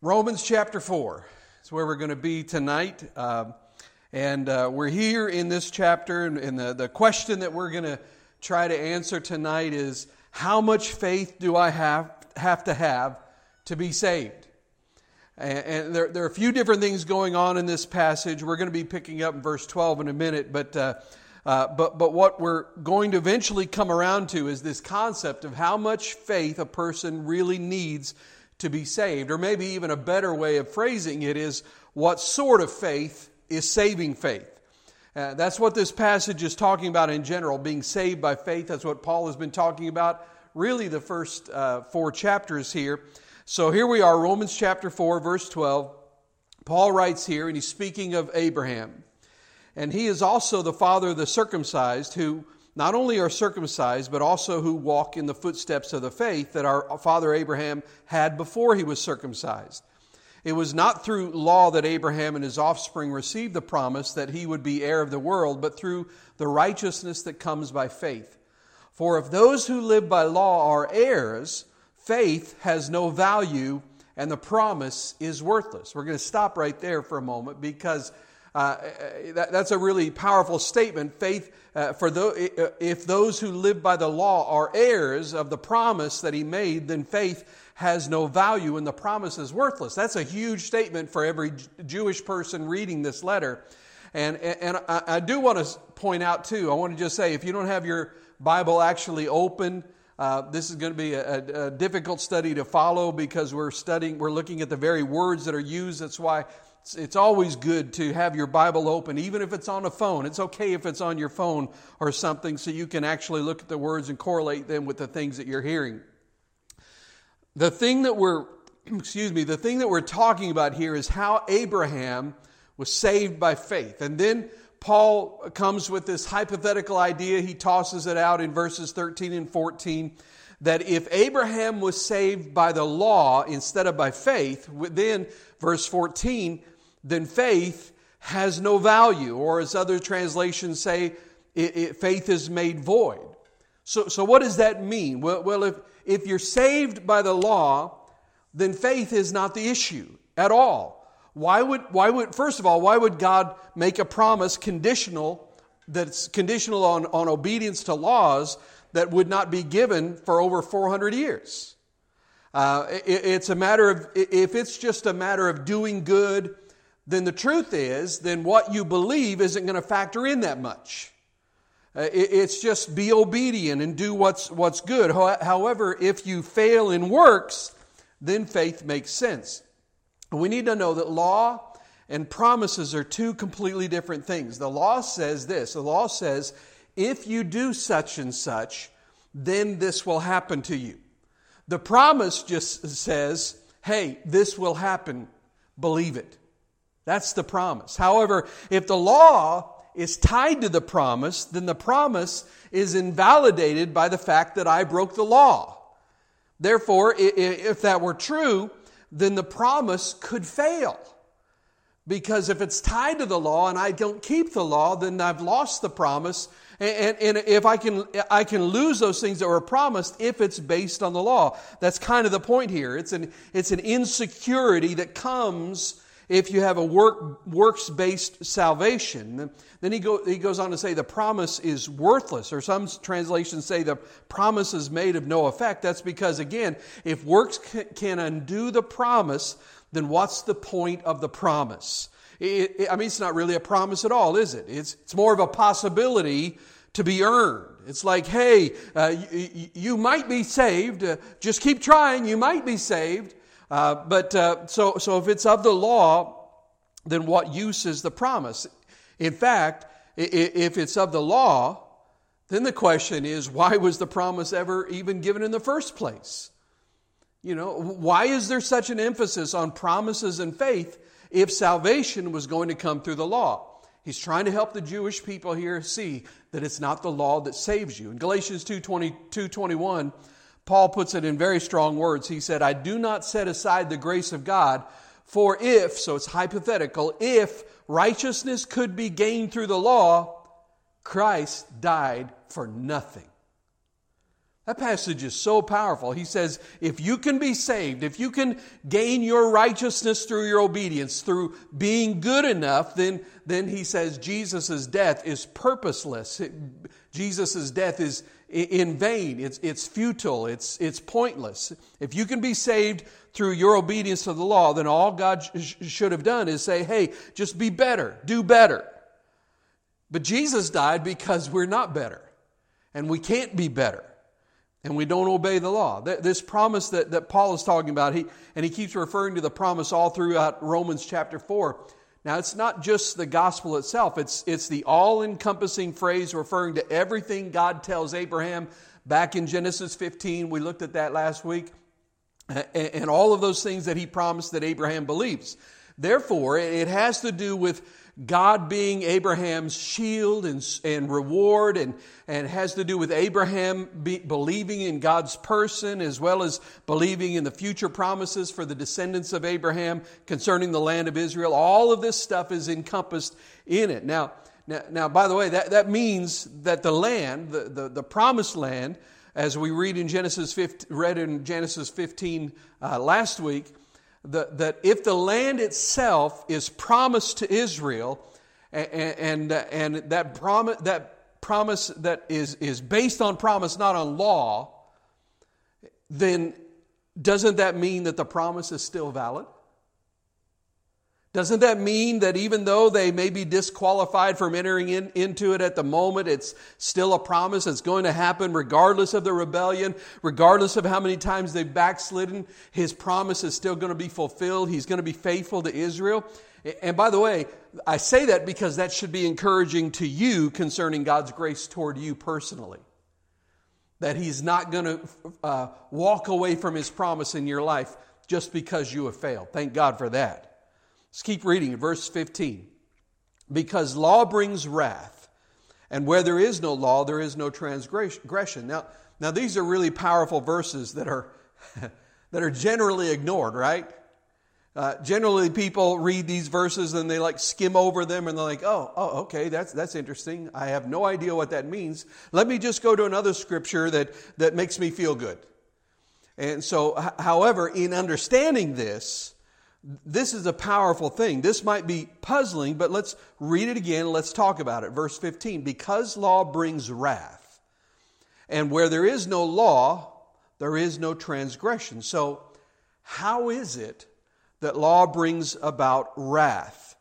Romans chapter 4 is where we're going to be tonight. Um, and uh, we're here in this chapter, and, and the, the question that we're going to try to answer tonight is how much faith do I have, have to have to be saved? And, and there, there, are a few different things going on in this passage. We're going to be picking up in verse 12 in a minute, but. Uh, uh, but, but what we're going to eventually come around to is this concept of how much faith a person really needs to be saved. Or maybe even a better way of phrasing it is what sort of faith is saving faith? Uh, that's what this passage is talking about in general, being saved by faith. That's what Paul has been talking about, really, the first uh, four chapters here. So here we are, Romans chapter 4, verse 12. Paul writes here, and he's speaking of Abraham. And he is also the father of the circumcised, who not only are circumcised, but also who walk in the footsteps of the faith that our father Abraham had before he was circumcised. It was not through law that Abraham and his offspring received the promise that he would be heir of the world, but through the righteousness that comes by faith. For if those who live by law are heirs, faith has no value and the promise is worthless. We're going to stop right there for a moment because uh, that, that's a really powerful statement. Faith, uh, for the, if those who live by the law are heirs of the promise that he made, then faith has no value and the promise is worthless. That's a huge statement for every Jewish person reading this letter. And, and I, I do want to point out, too, I want to just say if you don't have your Bible actually open, uh, this is going to be a, a, difficult study to follow because we're studying, we're looking at the very words that are used. That's why it's, it's always good to have your Bible open, even if it's on a phone. It's okay if it's on your phone or something, so you can actually look at the words and correlate them with the things that you're hearing. The thing that we're, excuse me, the thing that we're talking about here is how Abraham was saved by faith. And then Paul comes with this hypothetical idea. He tosses it out in verses 13 and 14 that if Abraham was saved by the law instead of by faith, then, verse 14, then faith has no value, or as other translations say, it, it, faith is made void. So, so what does that mean? Well, well if, if you're saved by the law, then faith is not the issue at all. Why would, why would, first of all, why would God make a promise conditional that's conditional on, on obedience to laws that would not be given for over 400 years? Uh, it, it's a matter of, if it's just a matter of doing good, then the truth is, then what you believe isn't going to factor in that much. Uh, it, it's just be obedient and do what's, what's good. However, if you fail in works, then faith makes sense. We need to know that law and promises are two completely different things. The law says this the law says, if you do such and such, then this will happen to you. The promise just says, hey, this will happen, believe it. That's the promise. However, if the law is tied to the promise, then the promise is invalidated by the fact that I broke the law. Therefore, if that were true, then the promise could fail. Because if it's tied to the law and I don't keep the law, then I've lost the promise. And, and, if I can, I can lose those things that were promised if it's based on the law. That's kind of the point here. It's an, it's an insecurity that comes if you have a work, works based salvation. Then he, go, he goes on to say the promise is worthless, or some translations say the promise is made of no effect. That's because, again, if works can undo the promise, then what's the point of the promise? It, it, I mean, it's not really a promise at all, is it? It's, it's more of a possibility to be earned. It's like, hey, uh, you, might be saved. Uh, just keep trying. You might be saved. Uh, but uh, so, so if it's of the law, then what use is the promise? In fact, if it's of the law, then the question is why was the promise ever even given in the first place? You know, why is there such an emphasis on promises and faith if salvation was going to come through the law? He's trying to help the Jewish people here see that it's not the law that saves you. In Galatians 2 21, Paul puts it in very strong words. He said, I do not set aside the grace of God, for if, so it's hypothetical, if righteousness could be gained through the law, Christ died for nothing. That passage is so powerful. He says, if you can be saved, if you can gain your righteousness through your obedience, through being good enough, then, then he says Jesus' death is purposeless. Jesus' death is in vain. It's, it's futile. It's, it's pointless. If you can be saved through your obedience to the law, then all God sh- should have done is say, hey, just be better, do better. But Jesus died because we're not better, and we can't be better and we don't obey the law. This promise that, that Paul is talking about, he, and he keeps referring to the promise all throughout Romans chapter 4. Now, it's not just the gospel itself, it's, it's the all encompassing phrase referring to everything God tells Abraham back in Genesis 15. We looked at that last week. And all of those things that he promised that Abraham believes. Therefore, it has to do with God being Abraham's shield and, and reward, and, and has to do with Abraham be, believing in God's person as well as believing in the future promises for the descendants of Abraham concerning the land of Israel. All of this stuff is encompassed in it. Now, now, now by the way, that, that means that the land, the, the, the promised land, as we read in Genesis 15, read in Genesis 15 uh, last week, the, that if the land itself is promised to Israel, and, and, and that, promise, that promise that is, is based on promise, not on law, then doesn't that mean that the promise is still valid? Doesn't that mean that even though they may be disqualified from entering in, into it at the moment, it's still a promise that's going to happen regardless of the rebellion, regardless of how many times they've backslidden? His promise is still going to be fulfilled. He's going to be faithful to Israel. And by the way, I say that because that should be encouraging to you concerning God's grace toward you personally. That He's not going to uh, walk away from His promise in your life just because you have failed. Thank God for that. Let's keep reading in verse 15. Because law brings wrath, and where there is no law, there is no transgression. Now, now these are really powerful verses that are, that are generally ignored, right? Uh, generally, people read these verses and they like skim over them and they're like, oh, oh, okay, that's, that's interesting. I have no idea what that means. Let me just go to another scripture that, that makes me feel good. And so, however, in understanding this, this is a powerful thing. This might be puzzling, but let's read it again. Let's talk about it. Verse 15 Because law brings wrath, and where there is no law, there is no transgression. So, how is it that law brings about wrath?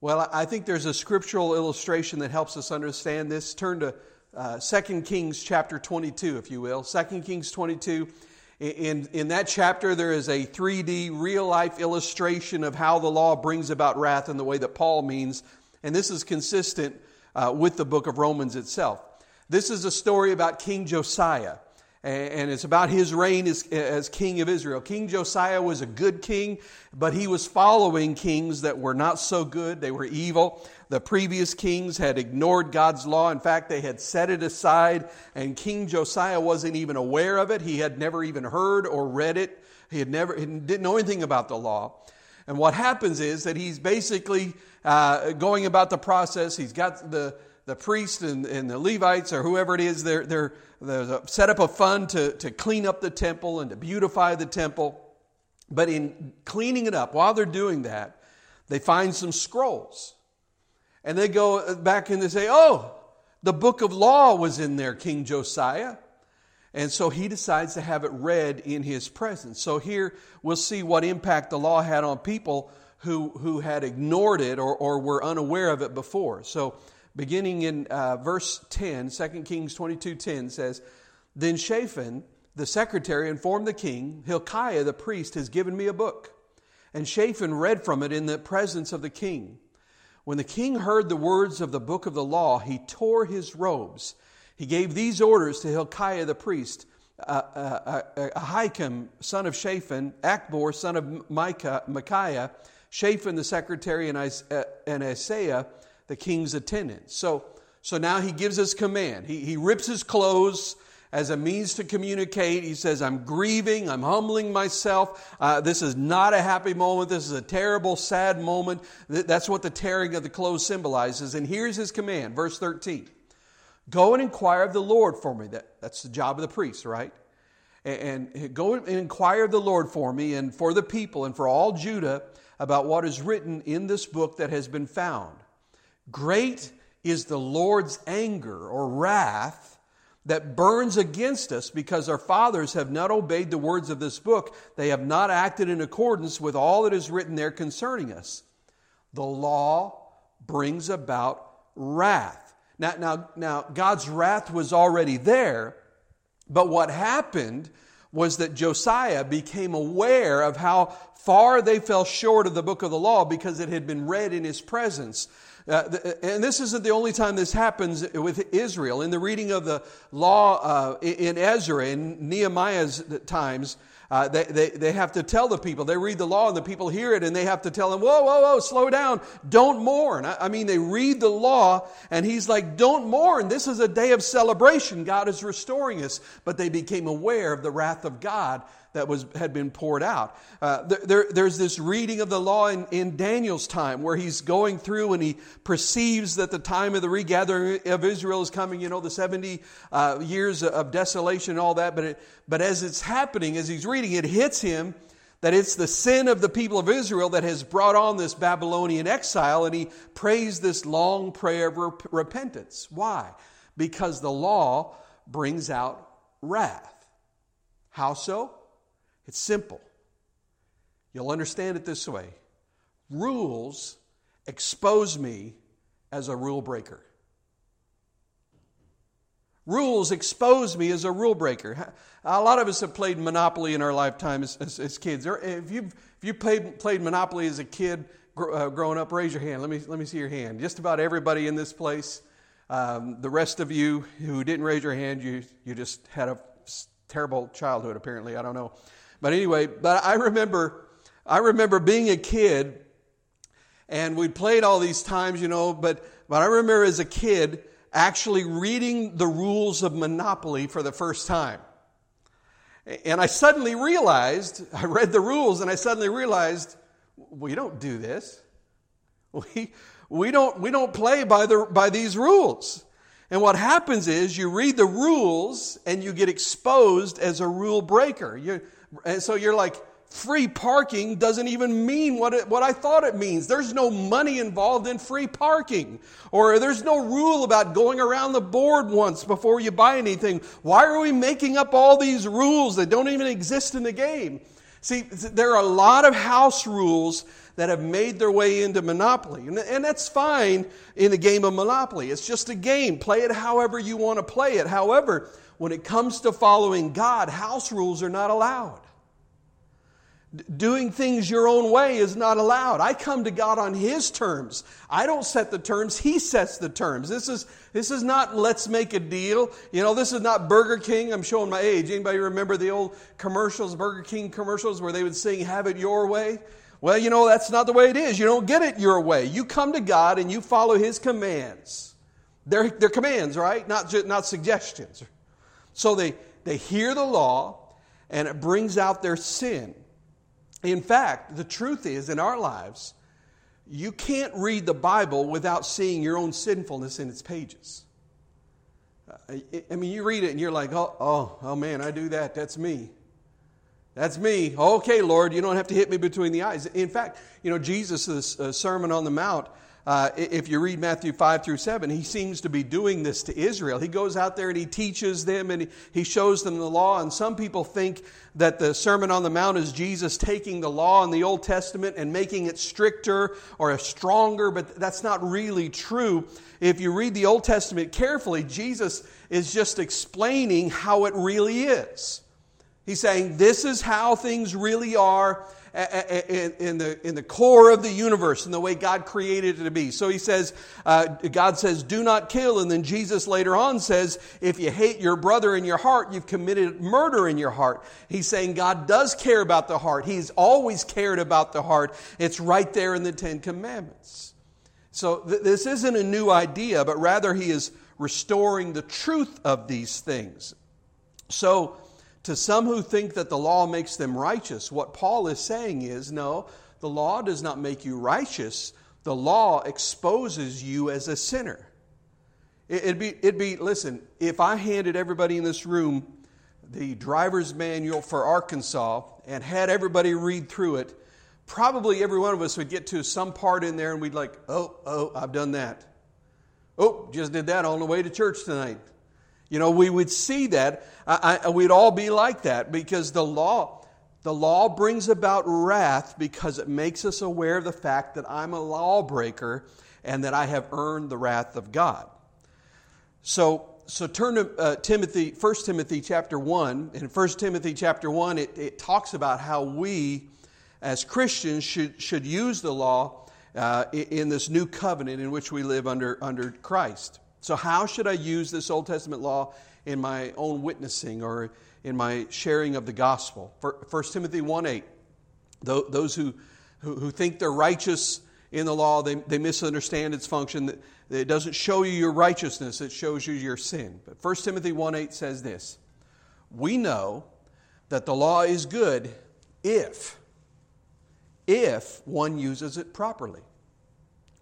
Well, I think there's a scriptural illustration that helps us understand this. Turn to uh, 2 Kings chapter 22, if you will. 2 Kings 22 in, in that chapter, there is a 3D real life illustration of how the law brings about wrath in the way that Paul means, and this is consistent uh, with the book of Romans itself. This is a story about King Josiah and it's about his reign as, as, king of Israel. King Josiah was a good king, but he was following kings that were not so good. They were evil. The previous kings had ignored God's law. In fact, they had set it aside, and King Josiah wasn't even aware of it. He had never even heard or read it. He had never he didn't know anything about the law. And what happens is that he's basically uh, going about the process. He's got the the priests and, and the Levites or whoever it is, they're, they're, there's a set up a fund to, to clean up the temple and to beautify the temple. But in cleaning it up, while they're doing that, they find some scrolls. And they go back and they say, Oh, the book of law was in there, King Josiah. And so he decides to have it read in his presence. So here we'll see what impact the law had on people who, who had ignored it or, or were unaware of it before. So beginning in uh, verse 10, 2 Kings 22 10 says, Then Shaphan, the secretary, informed the king, Hilkiah the priest has given me a book. And Shaphan read from it in the presence of the king. When the king heard the words of the book of the law, he tore his robes. He gave these orders to Hilkiah the priest, uh, uh, uh, Ahikam, son of Shaphan, Achbor, son of Micah, Micaiah, Shaphan the secretary, and, uh, and Isaiah, the king's attendants. So, so now he gives his command. He, he rips his clothes as a means to communicate. He says, I'm grieving, I'm humbling myself. Uh, this is not a happy moment. This is a terrible, sad moment. That's what the tearing of the clothes symbolizes. And here's his command, verse 13 Go and inquire of the Lord for me. That, that's the job of the priest, right? And, and go and inquire of the Lord for me and for the people and for all Judah about what is written in this book that has been found. Great is the Lord's anger or wrath that burns against us because our fathers have not obeyed the words of this book. They have not acted in accordance with all that is written there concerning us. The law brings about wrath. Now, now, now God's wrath was already there, but what happened was that Josiah became aware of how far they fell short of the book of the law because it had been read in his presence. Uh, and this isn't the only time this happens with Israel. In the reading of the law uh, in Ezra, in Nehemiah's times, uh, they, they, they have to tell the people. They read the law and the people hear it and they have to tell them, whoa, whoa, whoa, slow down. Don't mourn. I, I mean, they read the law and he's like, don't mourn. This is a day of celebration. God is restoring us. But they became aware of the wrath of God that was, had been poured out. Uh, there, there's this reading of the law in, in Daniel's time where he's going through and he perceives that the time of the regathering of Israel is coming, you know, the 70 uh, years of desolation and all that. But, it, but as it's happening, as he's reading, it hits him that it's the sin of the people of Israel that has brought on this Babylonian exile, and he prays this long prayer of repentance. Why? Because the law brings out wrath. How so? It's simple. You'll understand it this way rules expose me as a rule breaker. Rules expose me as a rule breaker. A lot of us have played Monopoly in our lifetime as, as, as kids. If you've, if you played, played Monopoly as a kid uh, growing up, raise your hand. Let me, let me see your hand. Just about everybody in this place. Um, the rest of you who didn't raise your hand, you, you just had a terrible childhood, apparently. I don't know. But anyway, but I remember, I remember being a kid, and we'd played all these times, you know. But but I remember as a kid actually reading the rules of Monopoly for the first time. And I suddenly realized, I read the rules and I suddenly realized, we don't do this. We, we, don't, we don't play by, the, by these rules. And what happens is you read the rules and you get exposed as a rule breaker. You, and so you're like, free parking doesn't even mean what, it, what I thought it means. There's no money involved in free parking. Or there's no rule about going around the board once before you buy anything. Why are we making up all these rules that don't even exist in the game? See, there are a lot of house rules that have made their way into Monopoly. And, and that's fine in the game of Monopoly. It's just a game. Play it however you want to play it. However, when it comes to following God, house rules are not allowed. Doing things your own way is not allowed. I come to God on His terms. I don't set the terms, He sets the terms. This is, this is not let's make a deal. You know, this is not Burger King. I'm showing my age. Anybody remember the old commercials, Burger King commercials, where they would sing, Have it your way? Well, you know, that's not the way it is. You don't get it your way. You come to God and you follow His commands. They're, they're commands, right? Not, not suggestions. So they, they hear the law and it brings out their sin. In fact, the truth is in our lives, you can't read the Bible without seeing your own sinfulness in its pages. Uh, I mean, you read it and you're like, oh, oh, oh man, I do that. That's me. That's me. Okay, Lord, you don't have to hit me between the eyes. In fact, you know, Jesus' uh, Sermon on the Mount uh, if you read Matthew 5 through 7, he seems to be doing this to Israel. He goes out there and he teaches them and he shows them the law. And some people think that the Sermon on the Mount is Jesus taking the law in the Old Testament and making it stricter or stronger, but that's not really true. If you read the Old Testament carefully, Jesus is just explaining how it really is. He's saying, This is how things really are in the, in the core of the universe and the way God created it to be. So he says, uh, God says, do not kill. And then Jesus later on says, if you hate your brother in your heart, you've committed murder in your heart. He's saying God does care about the heart. He's always cared about the heart. It's right there in the Ten Commandments. So th- this isn't a new idea, but rather he is restoring the truth of these things. So, to some who think that the law makes them righteous, what Paul is saying is no, the law does not make you righteous. The law exposes you as a sinner. It'd be, it'd be, listen, if I handed everybody in this room the driver's manual for Arkansas and had everybody read through it, probably every one of us would get to some part in there and we'd like, oh, oh, I've done that. Oh, just did that on the way to church tonight. You know, we would see that. I, I, we'd all be like that because the law, the law brings about wrath because it makes us aware of the fact that I'm a lawbreaker and that I have earned the wrath of God. So, so turn to uh, Timothy, 1 Timothy chapter 1. In 1 Timothy chapter 1, it, it talks about how we as Christians should, should use the law uh, in this new covenant in which we live under, under Christ. So, how should I use this Old Testament law in my own witnessing or in my sharing of the gospel? 1 Timothy 1 8. Those who, who, think they're righteous in the law, they, they misunderstand its function. It doesn't show you your righteousness, it shows you your sin. But 1 Timothy 1 8 says this We know that the law is good if, if one uses it properly.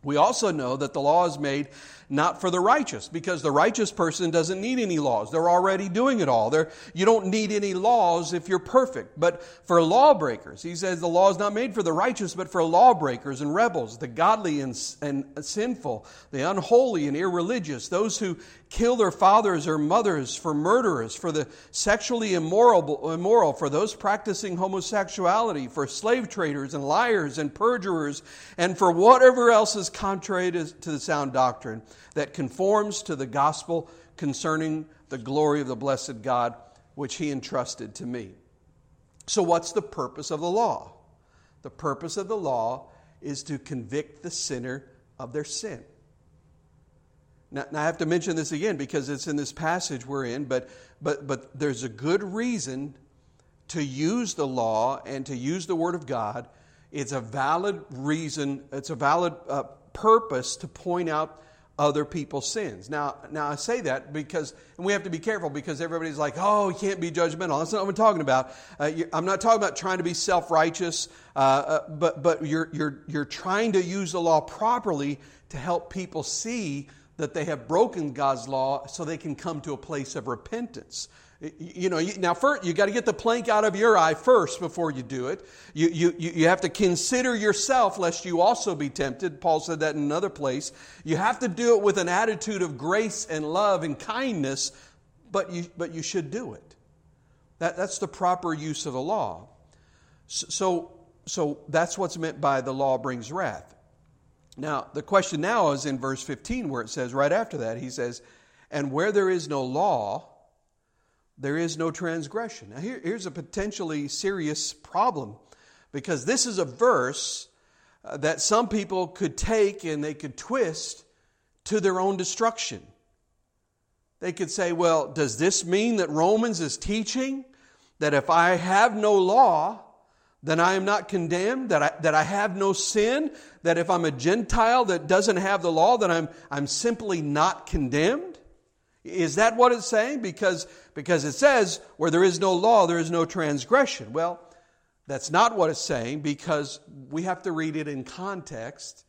We also know that the law is made not for the righteous, because the righteous person doesn't need any laws. They're already doing it all. They're, you don't need any laws if you're perfect. But for lawbreakers, he says the law is not made for the righteous, but for lawbreakers and rebels, the godly and, and sinful, the unholy and irreligious, those who kill their fathers or mothers, for murderers, for the sexually immoral, immoral, for those practicing homosexuality, for slave traders and liars and perjurers, and for whatever else is contrary to, to the sound doctrine that conforms to the gospel concerning the glory of the blessed God, which He entrusted to me. So, what's the purpose of the law? The purpose of the law is to convict the sinner of their sin. Now, now, I have to mention this again because it's in this passage we're in, but, but, but there's a good reason to use the law and to use the Word of God. It's a valid reason, it's a valid uh, purpose to point out other people's sins. Now, now I say that because, and we have to be careful because everybody's like, oh, you can't be judgmental. That's not what I'm talking about. Uh, I'm not talking about trying to be self-righteous, uh, uh, but, but you're, you're, you're trying to use the law properly to help people see that they have broken God's law so they can come to a place of repentance. You know, now first, you got to get the plank out of your eye first before you do it. You, you, you have to consider yourself lest you also be tempted. Paul said that in another place. You have to do it with an attitude of grace and love and kindness, but you, but you should do it. That, that's the proper use of the law. So, so that's what's meant by the law brings wrath. Now, the question now is in verse 15 where it says, right after that, he says, And where there is no law, there is no transgression. Now, here, here's a potentially serious problem because this is a verse uh, that some people could take and they could twist to their own destruction. They could say, well, does this mean that Romans is teaching that if I have no law, then I am not condemned, that I, that I have no sin, that if I'm a Gentile that doesn't have the law, then I'm, I'm simply not condemned? Is that what it's saying? Because, because it says, where there is no law, there is no transgression. Well, that's not what it's saying because we have to read it in context,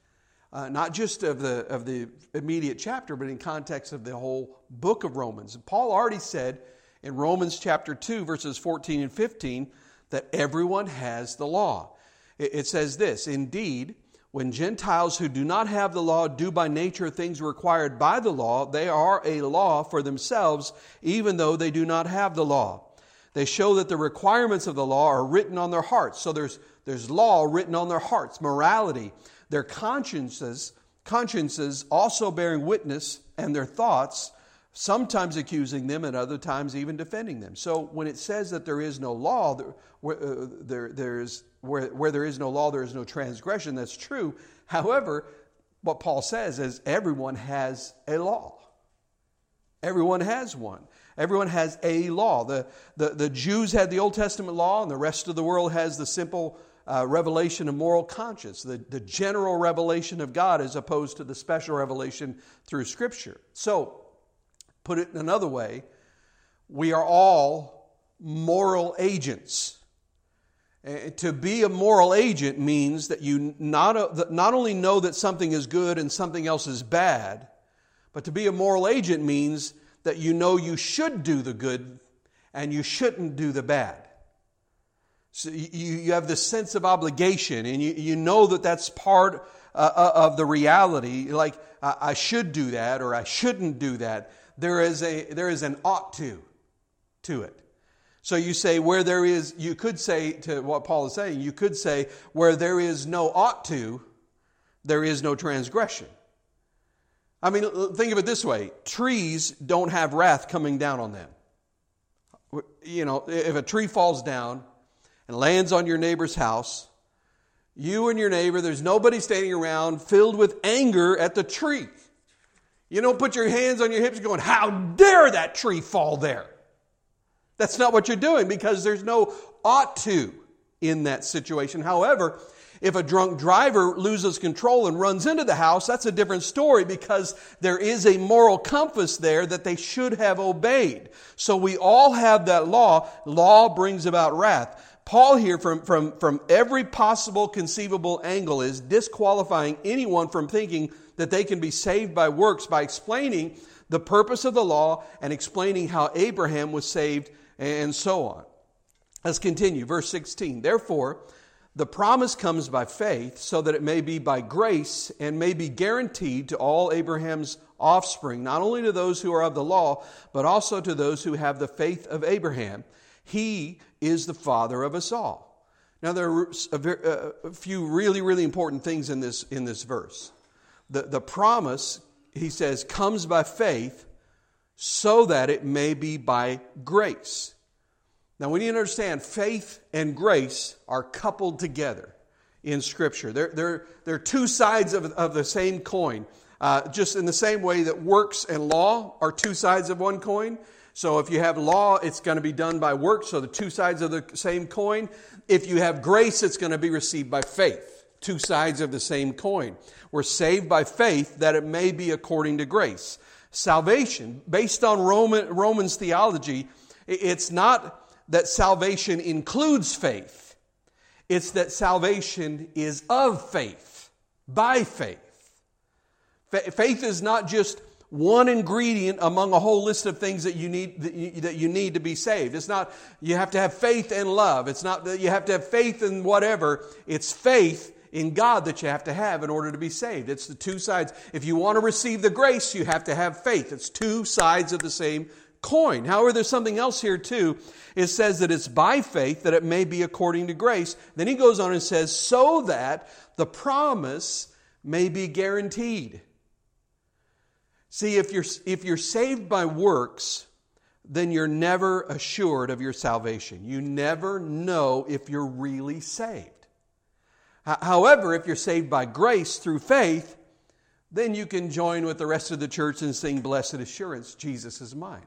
uh, not just of the, of the immediate chapter, but in context of the whole book of Romans. Paul already said in Romans chapter 2, verses 14 and 15, that everyone has the law. It, it says this Indeed, when Gentiles who do not have the law do by nature things required by the law, they are a law for themselves, even though they do not have the law. They show that the requirements of the law are written on their hearts. So there's, there's law written on their hearts, morality. Their consciences, consciences also bearing witness, and their thoughts, sometimes accusing them and other times even defending them. So when it says that there is no law, there, uh, there, there is where, where there is no law, there is no transgression. That's true. However, what Paul says is everyone has a law. Everyone has one. Everyone has a law. The, the, the Jews had the Old Testament law, and the rest of the world has the simple uh, revelation of moral conscience, the, the general revelation of God as opposed to the special revelation through Scripture. So, put it in another way, we are all moral agents. Uh, to be a moral agent means that you not, uh, not only know that something is good and something else is bad, But to be a moral agent means that you know you should do the good and you shouldn't do the bad. So you, you have this sense of obligation and you, you know that that's part uh, uh of the reality. Like, I, I should do that or I shouldn't do that. There is, a, there is an ought to to it. So you say, where there is, you could say to what Paul is saying, you could say, where there is no ought to, there is no transgression. I mean, think of it this way trees don't have wrath coming down on them. You know, if a tree falls down and lands on your neighbor's house, you and your neighbor, there's nobody standing around filled with anger at the tree. You don't put your hands on your hips going, How dare that tree fall there? That's not what you're doing because there's no ought to in that situation. However, if a drunk driver loses control and runs into the house, that's a different story because there is a moral compass there that they should have obeyed. So we all have that law. Law brings about wrath. Paul here, from, from, from every possible conceivable angle, is disqualifying anyone from thinking that they can be saved by works by explaining the purpose of the law and explaining how Abraham was saved and so on. Let's continue. Verse 16. Therefore, the promise comes by faith, so that it may be by grace and may be guaranteed to all Abraham's offspring, not only to those who are of the law, but also to those who have the faith of Abraham. He is the father of us all. Now, there are a, few really, really important things in this, in this verse. The, the promise, he says, comes by faith so that it may be by grace. Now, we need to understand faith and grace are coupled together in Scripture. They're, they're, they're two sides of, of the same coin. Uh, just in the same way that works and law are two sides of one coin. So if you have law, it's going to be done by works, so the two sides of the same coin. If you have grace, it's going to be received by faith. Two sides of the same coin. We're saved by faith that it may be according to grace. Salvation, based on Roman, Romans theology, it's not that salvation includes faith, it's that salvation is of faith, by faith. Faith is not just one ingredient among a whole list of things that you need that you, that you, need to be saved. It's not you have to have faith and love. It's not that you have to have faith in whatever. It's faith in God that you have to have in order to be saved. It's the two sides. If you want to receive the grace, you have to have faith. It's two sides of the same coin. However, there's something else here too. It says that it's by faith that it may be according to grace. Then he goes on and says, so that the promise may be guaranteed. See, if you're, if you're saved by works, then you're never assured of your salvation. You never know if you're really saved. However, if you're saved by grace through faith, then you can join with the rest of the church and sing Blessed Assurance, Jesus is mine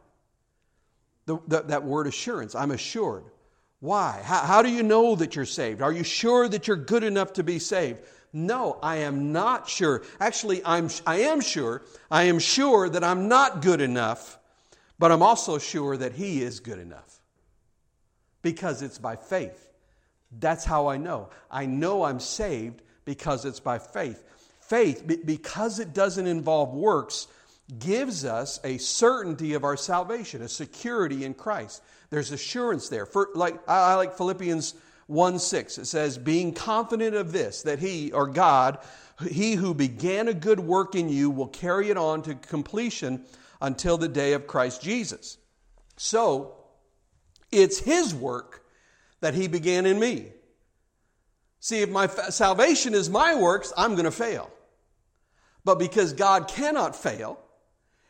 the, the, that word assurance. I'm assured. Why? How, how do you know that you're saved? Are you sure that you're good enough to be saved? No, I am not sure. Actually, I'm, I am sure. I am sure that I'm not good enough, but I'm also sure that He is good enough because it's by faith. That's how I know. I know I'm saved because it's by faith. Faith, because it doesn't involve works, gives us a certainty of our salvation, a security in Christ. There's assurance there. For, like I like Philippians 1 6. It says, being confident of this, that He or God, He who began a good work in you will carry it on to completion until the day of Christ Jesus. So, it's His work that He began in me. See, if my salvation is my works, I'm going to fail. But because God cannot fail,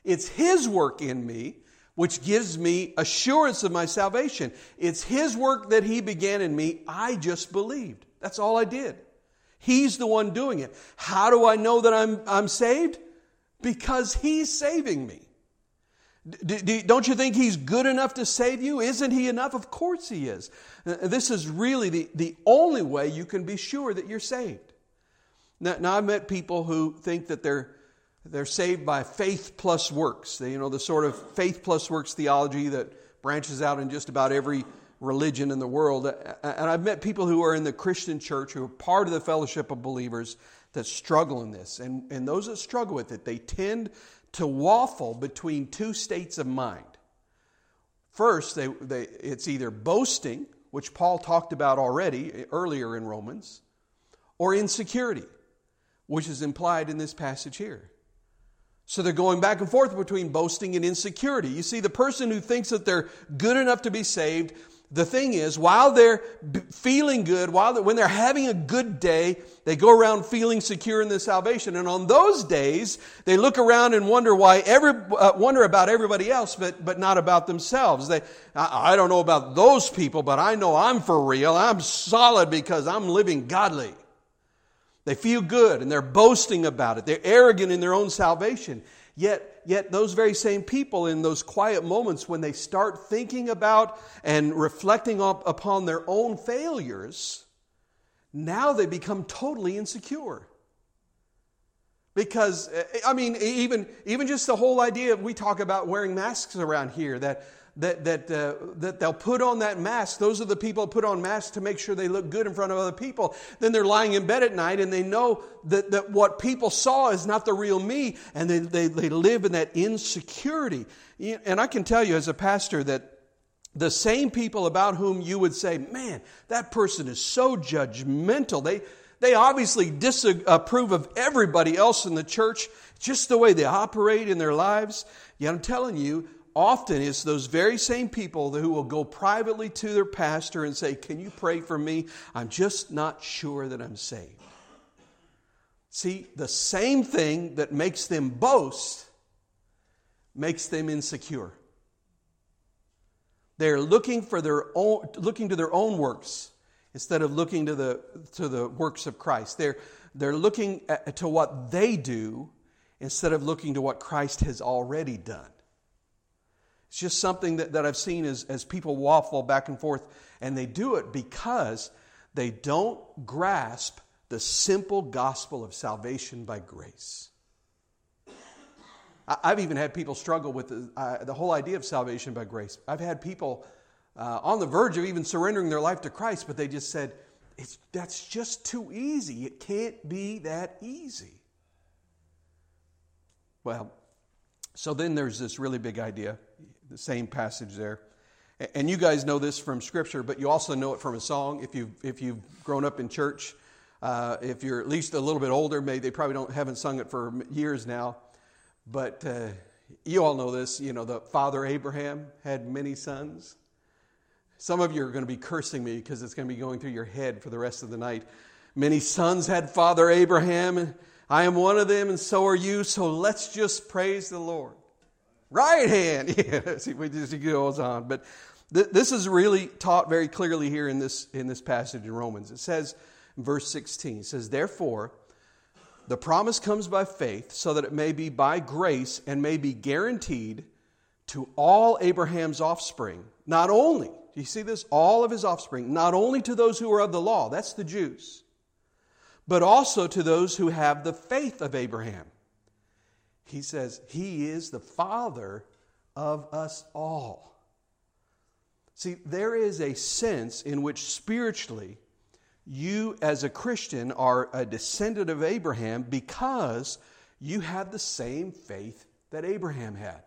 it's His work in me which gives me assurance of my salvation. It's His work that He began in me. I just believed. That's all I did. He's the one doing it. How do I know that I'm, I'm saved? Because He's saving me. D- d- don't you think He's good enough to save you? Isn't He enough? Of course He is. Uh, this is really the, the only way you can be sure that you're saved. Now, now I've met people who think that they're they're saved by faith plus works. You know, the sort of faith plus works theology that branches out in just about every religion in the world. And I've met people who are in the Christian church who are part of the fellowship of believers that struggle in this. And, and those that struggle with it, they tend to waffle between two states of mind. First, they, they, it's either boasting, which Paul talked about already eh, earlier in Romans, or insecurity, which is implied in this passage here. So they're going back and forth between boasting and insecurity. You see, the person who thinks that they're good enough to be saved the thing is, while they're feeling good, while they're, when they're having a good day, they go around feeling secure in their salvation. And on those days, they look around and wonder why every, uh, wonder about everybody else, but, but not about themselves. They, I, I don't know about those people, but I know I'm for real. I'm solid because I'm living godly. They feel good and they're boasting about it. They're arrogant in their own salvation. Yet, yet those very same people in those quiet moments when they start thinking about and reflecting up upon their own failures, now they become totally insecure. Because, eh, I mean, even, even just the whole idea, of we talk about wearing masks around here, that that, that, uh, that they'll put on that mask. Those are the people put on masks to make sure they look good in front of other people. Then they're lying in bed at night and they know that, that what people saw is not the real me and they, they, they live in that insecurity. And I can tell you as a pastor that the same people about whom you would say, man, that person is so judgmental. They, they obviously disapprove of everybody else in the church, just the way they operate in their lives. Yet I'm telling you, often it's those very same people who will go privately to their pastor and say, Can you pray for me? I'm just not sure that I'm saved. See, the same thing that makes them boast makes them insecure. They're looking for their own, looking to their own works instead of looking to the, to the works of Christ. They're, they're looking at, to what they do instead of looking to what Christ has already done. It's just something that, that I've seen as, as people waffle back and forth, and they do it because they don't grasp the simple gospel of salvation by grace. I've even had people struggle with the, uh, the whole idea of salvation by grace. I've had people uh, on the verge of even surrendering their life to Christ, but they just said, it's, that's just too easy. It can't be that easy. Well, so then there's this really big idea the same passage there. And you guys know this from Scripture, but you also know it from a song. If you've, if you've grown up in church, uh, if you're at least a little bit older, maybe they probably don't haven't sung it for years now. But uh, you all know this. You know, the father Abraham had many sons. Some of you are going to be cursing me because it's going to be going through your head for the rest of the night. Many sons had Father Abraham. I am one of them, and so are you. So let's just praise the Lord. Right hand. Yeah, see, we just goes on. But th- this is really taught very clearly here in this, in this passage in Romans. It says, verse 16, it says, Therefore, the promise comes by faith, so that it may be by grace and may be guaranteed to all Abraham's offspring. Not only, do you see this? All of his offspring, not only to those who are of the law, that's the Jews, but also to those who have the faith of Abraham he says, He is the Father of us all. See, there is a sense in which spiritually you, as a Christian, are a descendant of Abraham because you have the same faith that Abraham had.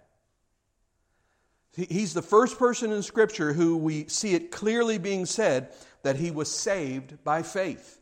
He's the first person in Scripture who we see it clearly being said that he was saved by faith.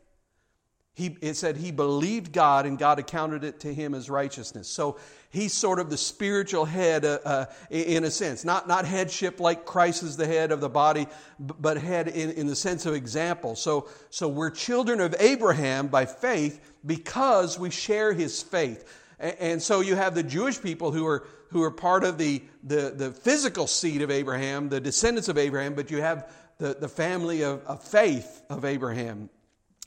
He, it said he believed God and God accounted it to him as righteousness. So he's sort of the spiritual head uh, uh, in a sense. Not, not headship like Christ is the head of the body, but head in, in the sense of example. So, so we're children of Abraham by faith because we share his faith. And, so you have the Jewish people who are, who are part of the, the, the physical seed of Abraham, the descendants of Abraham, but you have the, the family of, of faith of Abraham.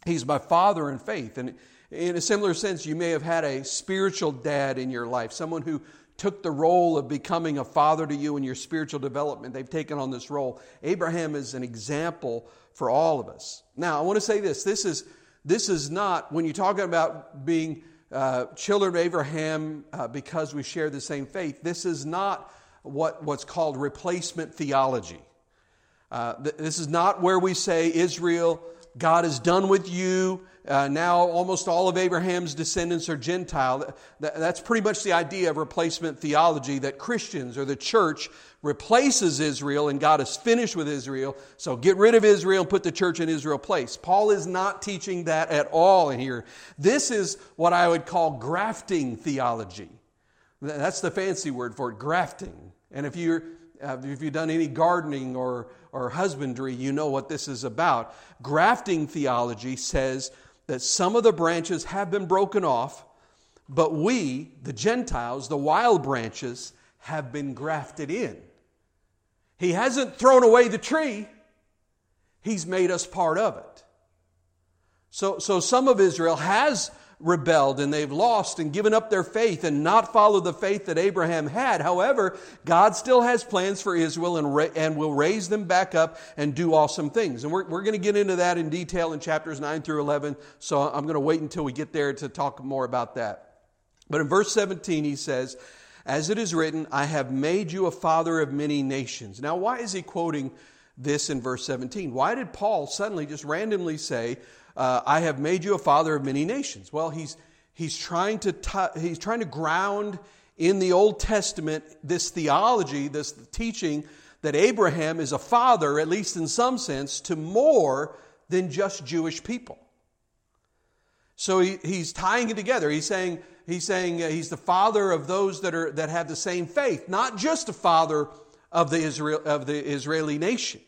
He's my father in faith. And in a similar sense, you may have had a spiritual dad in your life, someone who took the role of becoming a father to you in your spiritual development. They've taken on this role. Abraham is an example for all of us. Now, I want to say this. This is, this is not, when you're talking about being uh, children of Abraham uh, because we share the same faith, this is not what, what's called replacement theology. Uh, th- this is not where we say, Israel, God is done with you. Uh, now almost all of Abraham's descendants are Gentile. That, that's pretty much the idea of replacement theology that Christians or the church replaces Israel and God is finished with Israel. So get rid of Israel and put the church in Israel's place. Paul is not teaching that at all in here. This is what I would call grafting theology. That's the fancy word for it, grafting. And if you're uh, if you've done any gardening or, or husbandry, you know what this is about. Grafting theology says that some of the branches have been broken off, but we, the Gentiles, the wild branches, have been grafted in. He hasn't thrown away the tree, He's made us part of it. So, so some of Israel has rebelled and they've lost and given up their faith and not followed the faith that Abraham had. However, God still has plans for Israel and, ra- and will raise them back up and do awesome things. And we're, we're going to get into that in detail in chapters 9 through 11. So I'm going to wait until we get there to talk more about that. But in verse 17, he says, As it is written, I have made you a father of many nations. Now, why is he quoting this in verse 17? Why did Paul suddenly just randomly say, uh, I have made you a father of many nations. Well, he's, he's, trying to t- he's trying to ground in the Old Testament this theology, this teaching that Abraham is a father, at least in some sense, to more than just Jewish people. So he, he's tying it together. He's saying, he's saying uh, he's the father of those that, are, that have the same faith, not just a father of the, Israel, of the Israeli nation.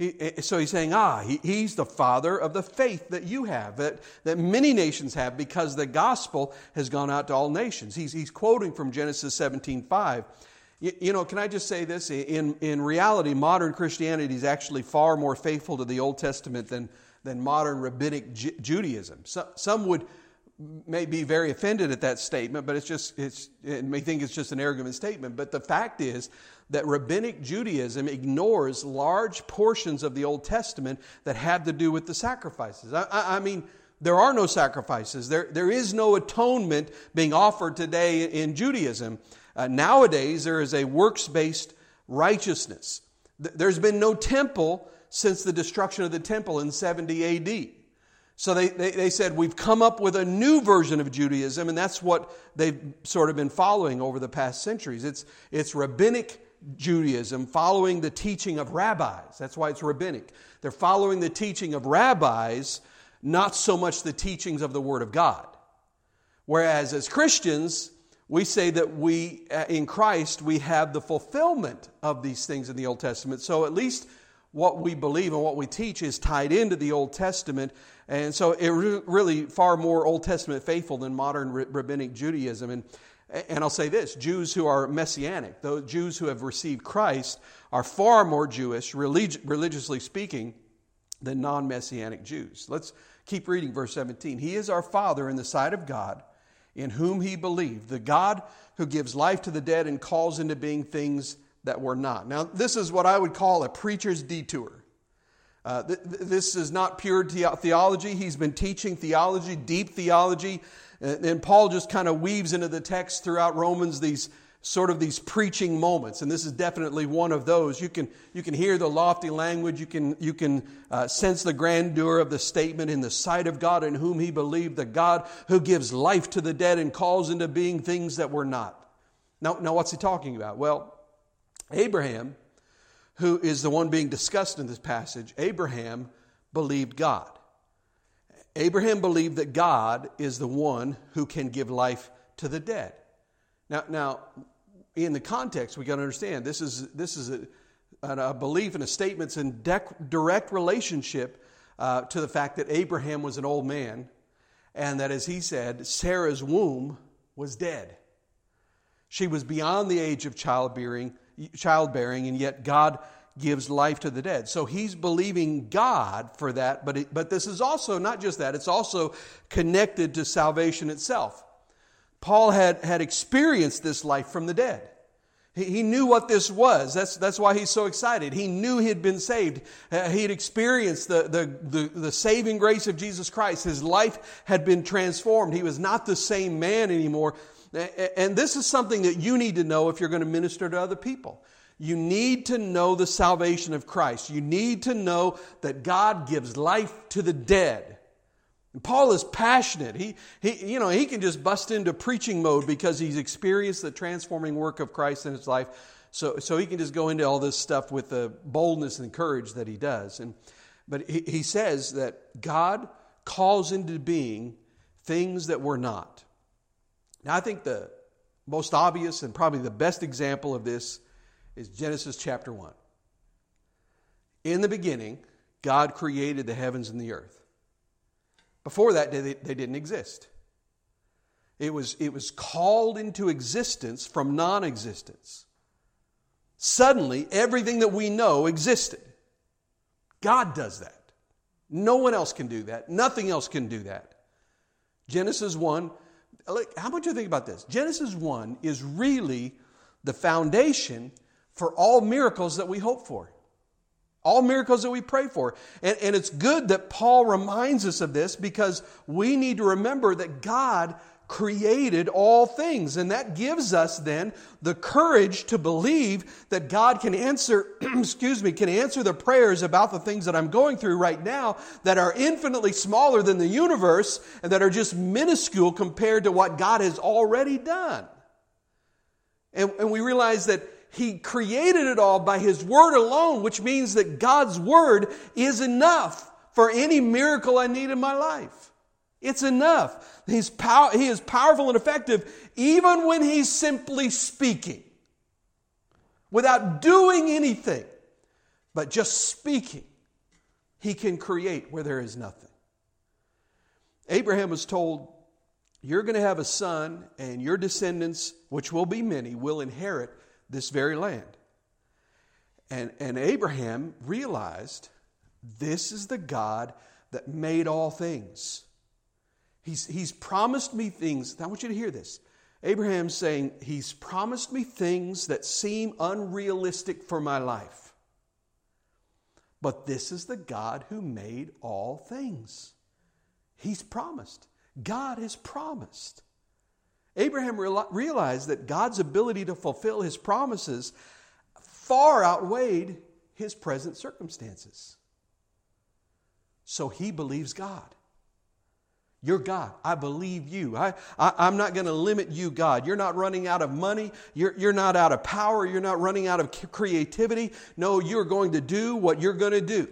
He, eh, so he's saying, ah, he, he's the father of the faith that you have, that, that many nations have, because the gospel has gone out to all nations. He's, he's quoting from Genesis 17 5. You, you know, can I just say this? In, in reality, modern Christianity is actually far more faithful to the Old Testament than, than modern rabbinic Ju- Judaism. So, some would may be very offended at that statement, but it's just, it's, it may think it's just an arrogant statement. But the fact is that rabbinic Judaism ignores large portions of the Old Testament that have to do with the sacrifices. I, I mean, there are no sacrifices. There, there is no atonement being offered today in Judaism. Uh, nowadays, there is a works based righteousness. There's been no temple since the destruction of the temple in 70 AD. So they, they, they, said, We've come up with a new version of Judaism, and that's what they've sort of been following over the past centuries. It's, it's rabbinic Judaism, following the teaching of rabbis. That's why it's rabbinic. They're following the teaching of rabbis, not so much the teachings of the Word of God. Whereas as Christians, we say that we, uh, in Christ, we have the fulfillment of these things in the Old Testament. So at least what we believe and what we teach is tied into the Old Testament. And so it really far more Old Testament faithful than modern rabbinic Judaism. And and I'll say this Jews who are messianic, those Jews who have received Christ, are far more Jewish, relig- religiously speaking, than non messianic Jews. Let's keep reading verse 17. He is our Father in the sight of God, in whom he believed, the God who gives life to the dead and calls into being things that were not. Now, this is what I would call a preacher's detour. Uh, th- this is not pure the- theology. He's been teaching theology, deep theology, and Paul just kind of weaves into the text throughout Romans these sort of these preaching moments and this is definitely one of those you can you can hear the lofty language you can you can uh, sense the grandeur of the statement in the sight of god in whom he believed the god who gives life to the dead and calls into being things that were not now now what's he talking about well abraham who is the one being discussed in this passage abraham believed god Abraham believed that God is the one who can give life to the dead. Now, now in the context, we got to understand this is, this is a, a belief and a statement in dec- direct relationship uh, to the fact that Abraham was an old man and that, as he said, Sarah's womb was dead. She was beyond the age of childbearing, childbearing and yet God gives life to the dead. So he's believing God for that, but, it, but this is also not just that, it's also connected to salvation itself. Paul had, had experienced this life from the dead. He, knew what this was. That's, that's why he's so excited. He knew he had been saved. Uh, he had experienced the, the, the, the saving grace of Jesus Christ. His life had been transformed. He was not the same man anymore. And this is something that you need to know if you're going to minister to other people. You need to know the salvation of Christ. You need to know that God gives life to the dead. And Paul is passionate. He, he, you know, he can just bust into preaching mode because he's experienced the transforming work of Christ in his life. So, so he can just go into all this stuff with the boldness and courage that he does. And, but he, he says that God calls into being things that were not. Now, I think the most obvious and probably the best example of this is Genesis chapter 1. In the beginning, God created the heavens and the earth. Before that, they, they didn't exist. It was, it was called into existence from non existence. Suddenly, everything that we know existed. God does that. No one else can do that. Nothing else can do that. Genesis 1, how much do you think about this? Genesis 1 is really the foundation for all miracles that we hope for. All miracles that we pray for. And, and it's good that Paul reminds us of this because we need to remember that God created all things. And that gives us then the courage to believe that God can answer, excuse me, can answer the prayers about the things that I'm going through right now that are infinitely smaller than the universe and that are just minuscule compared to what God has already done. And, and we realize that he created it all by His Word alone, which means that God's Word is enough for any miracle I need in my life. It's enough. He's pow- he is powerful and effective even when He's simply speaking without doing anything, but just speaking. He can create where there is nothing. Abraham was told, You're going to have a son, and your descendants, which will be many, will inherit this very land. And, and Abraham realized this is the God that made all things. He's, he's promised me things. I want you to hear this. Abraham's saying, He's promised me things that seem unrealistic for my life. But this is the God who made all things. He's promised. God has promised. Abraham realized that God's ability to fulfill his promises far outweighed his present circumstances. So he believes God. You're God. I believe you. I, I, am not going to limit you, God. You're not running out of money. You're, you're not out of power. You're not running out of creativity. No, you're going to do what you're going to do.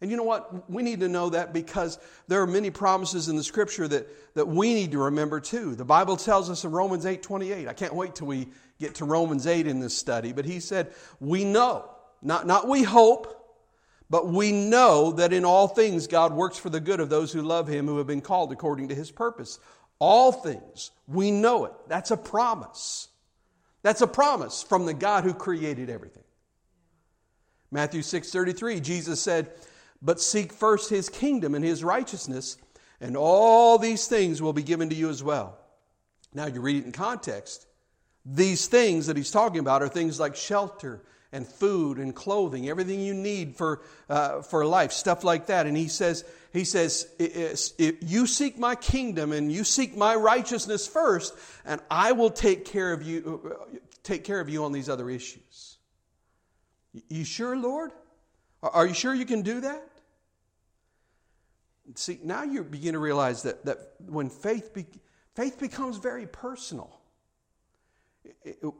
And you know what? We need to know that because there are many promises in the scripture that, that we need to remember too. The Bible tells us in Romans 8 28. I can't wait till we get to Romans 8 in this study, but he said, We know, not, not we hope, but we know that in all things God works for the good of those who love him who have been called according to his purpose. All things, we know it. That's a promise. That's a promise from the God who created everything. Matthew 6:33 Jesus said, but seek first his kingdom and his righteousness, and all these things will be given to you as well. Now, you read it in context. These things that he's talking about are things like shelter and food and clothing, everything you need for, uh, for life, stuff like that. And he says, he says, if you seek my kingdom and you seek my righteousness first, and I will take care of you, take care of you on these other issues. You sure, Lord? Are you sure you can do that? See, now you begin to realize that, that when faith, be, faith becomes very personal,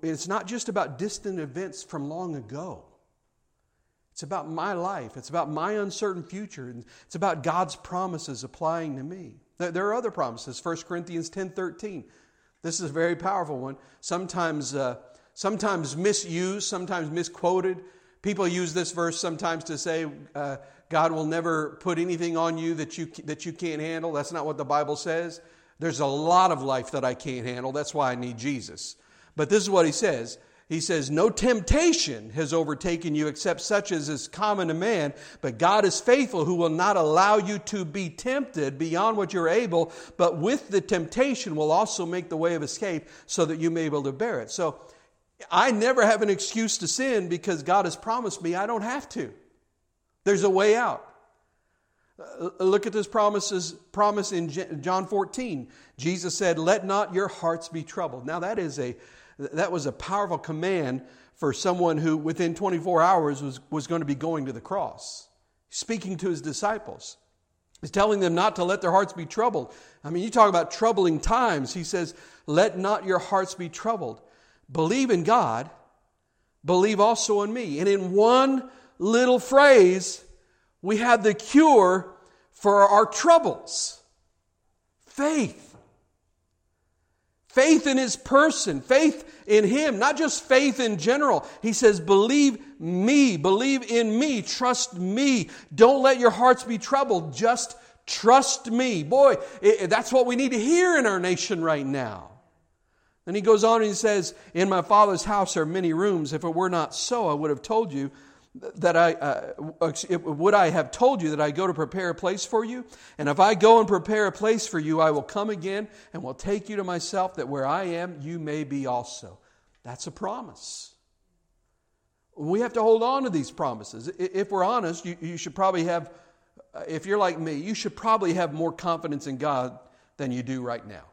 it's not just about distant events from long ago. It's about my life. It's about my uncertain future. And it's about God's promises applying to me. There are other promises. 1 Corinthians 10 13. This is a very powerful one. Sometimes, uh, sometimes misused, sometimes misquoted. People use this verse sometimes to say, uh, God will never put anything on you that you, that you can't handle. That's not what the Bible says. There's a lot of life that I can't handle. That's why I need Jesus. But this is what he says. He says, No temptation has overtaken you except such as is common to man, but God is faithful who will not allow you to be tempted beyond what you're able, but with the temptation will also make the way of escape so that you may be able to bear it. So I never have an excuse to sin because God has promised me I don't have to. There's a way out. Uh, look at this promises, promise in John 14. Jesus said, Let not your hearts be troubled. Now, that is a, That was a powerful command for someone who, within 24 hours, was, was going to be going to the cross. Speaking to his disciples. He's telling them not to let their hearts be troubled. I mean, you talk about troubling times. He says, Let not your hearts be troubled. Believe in God, believe also in me. And in one little phrase, we have the cure for our troubles faith. Faith in his person, faith in him, not just faith in general. He says, Believe me, believe in me, trust me. Don't let your hearts be troubled, just trust me. Boy, it, that's what we need to hear in our nation right now. Then he goes on and he says, In my father's house are many rooms. If it were not so, I would have told you that I uh, would I have told you that I go to prepare a place for you? And if I go and prepare a place for you, I will come again and will take you to myself, that where I am, you may be also. That's a promise. We have to hold on to these promises. If we're honest, you, you should probably have, if you're like me, you should probably have more confidence in God than you do right now.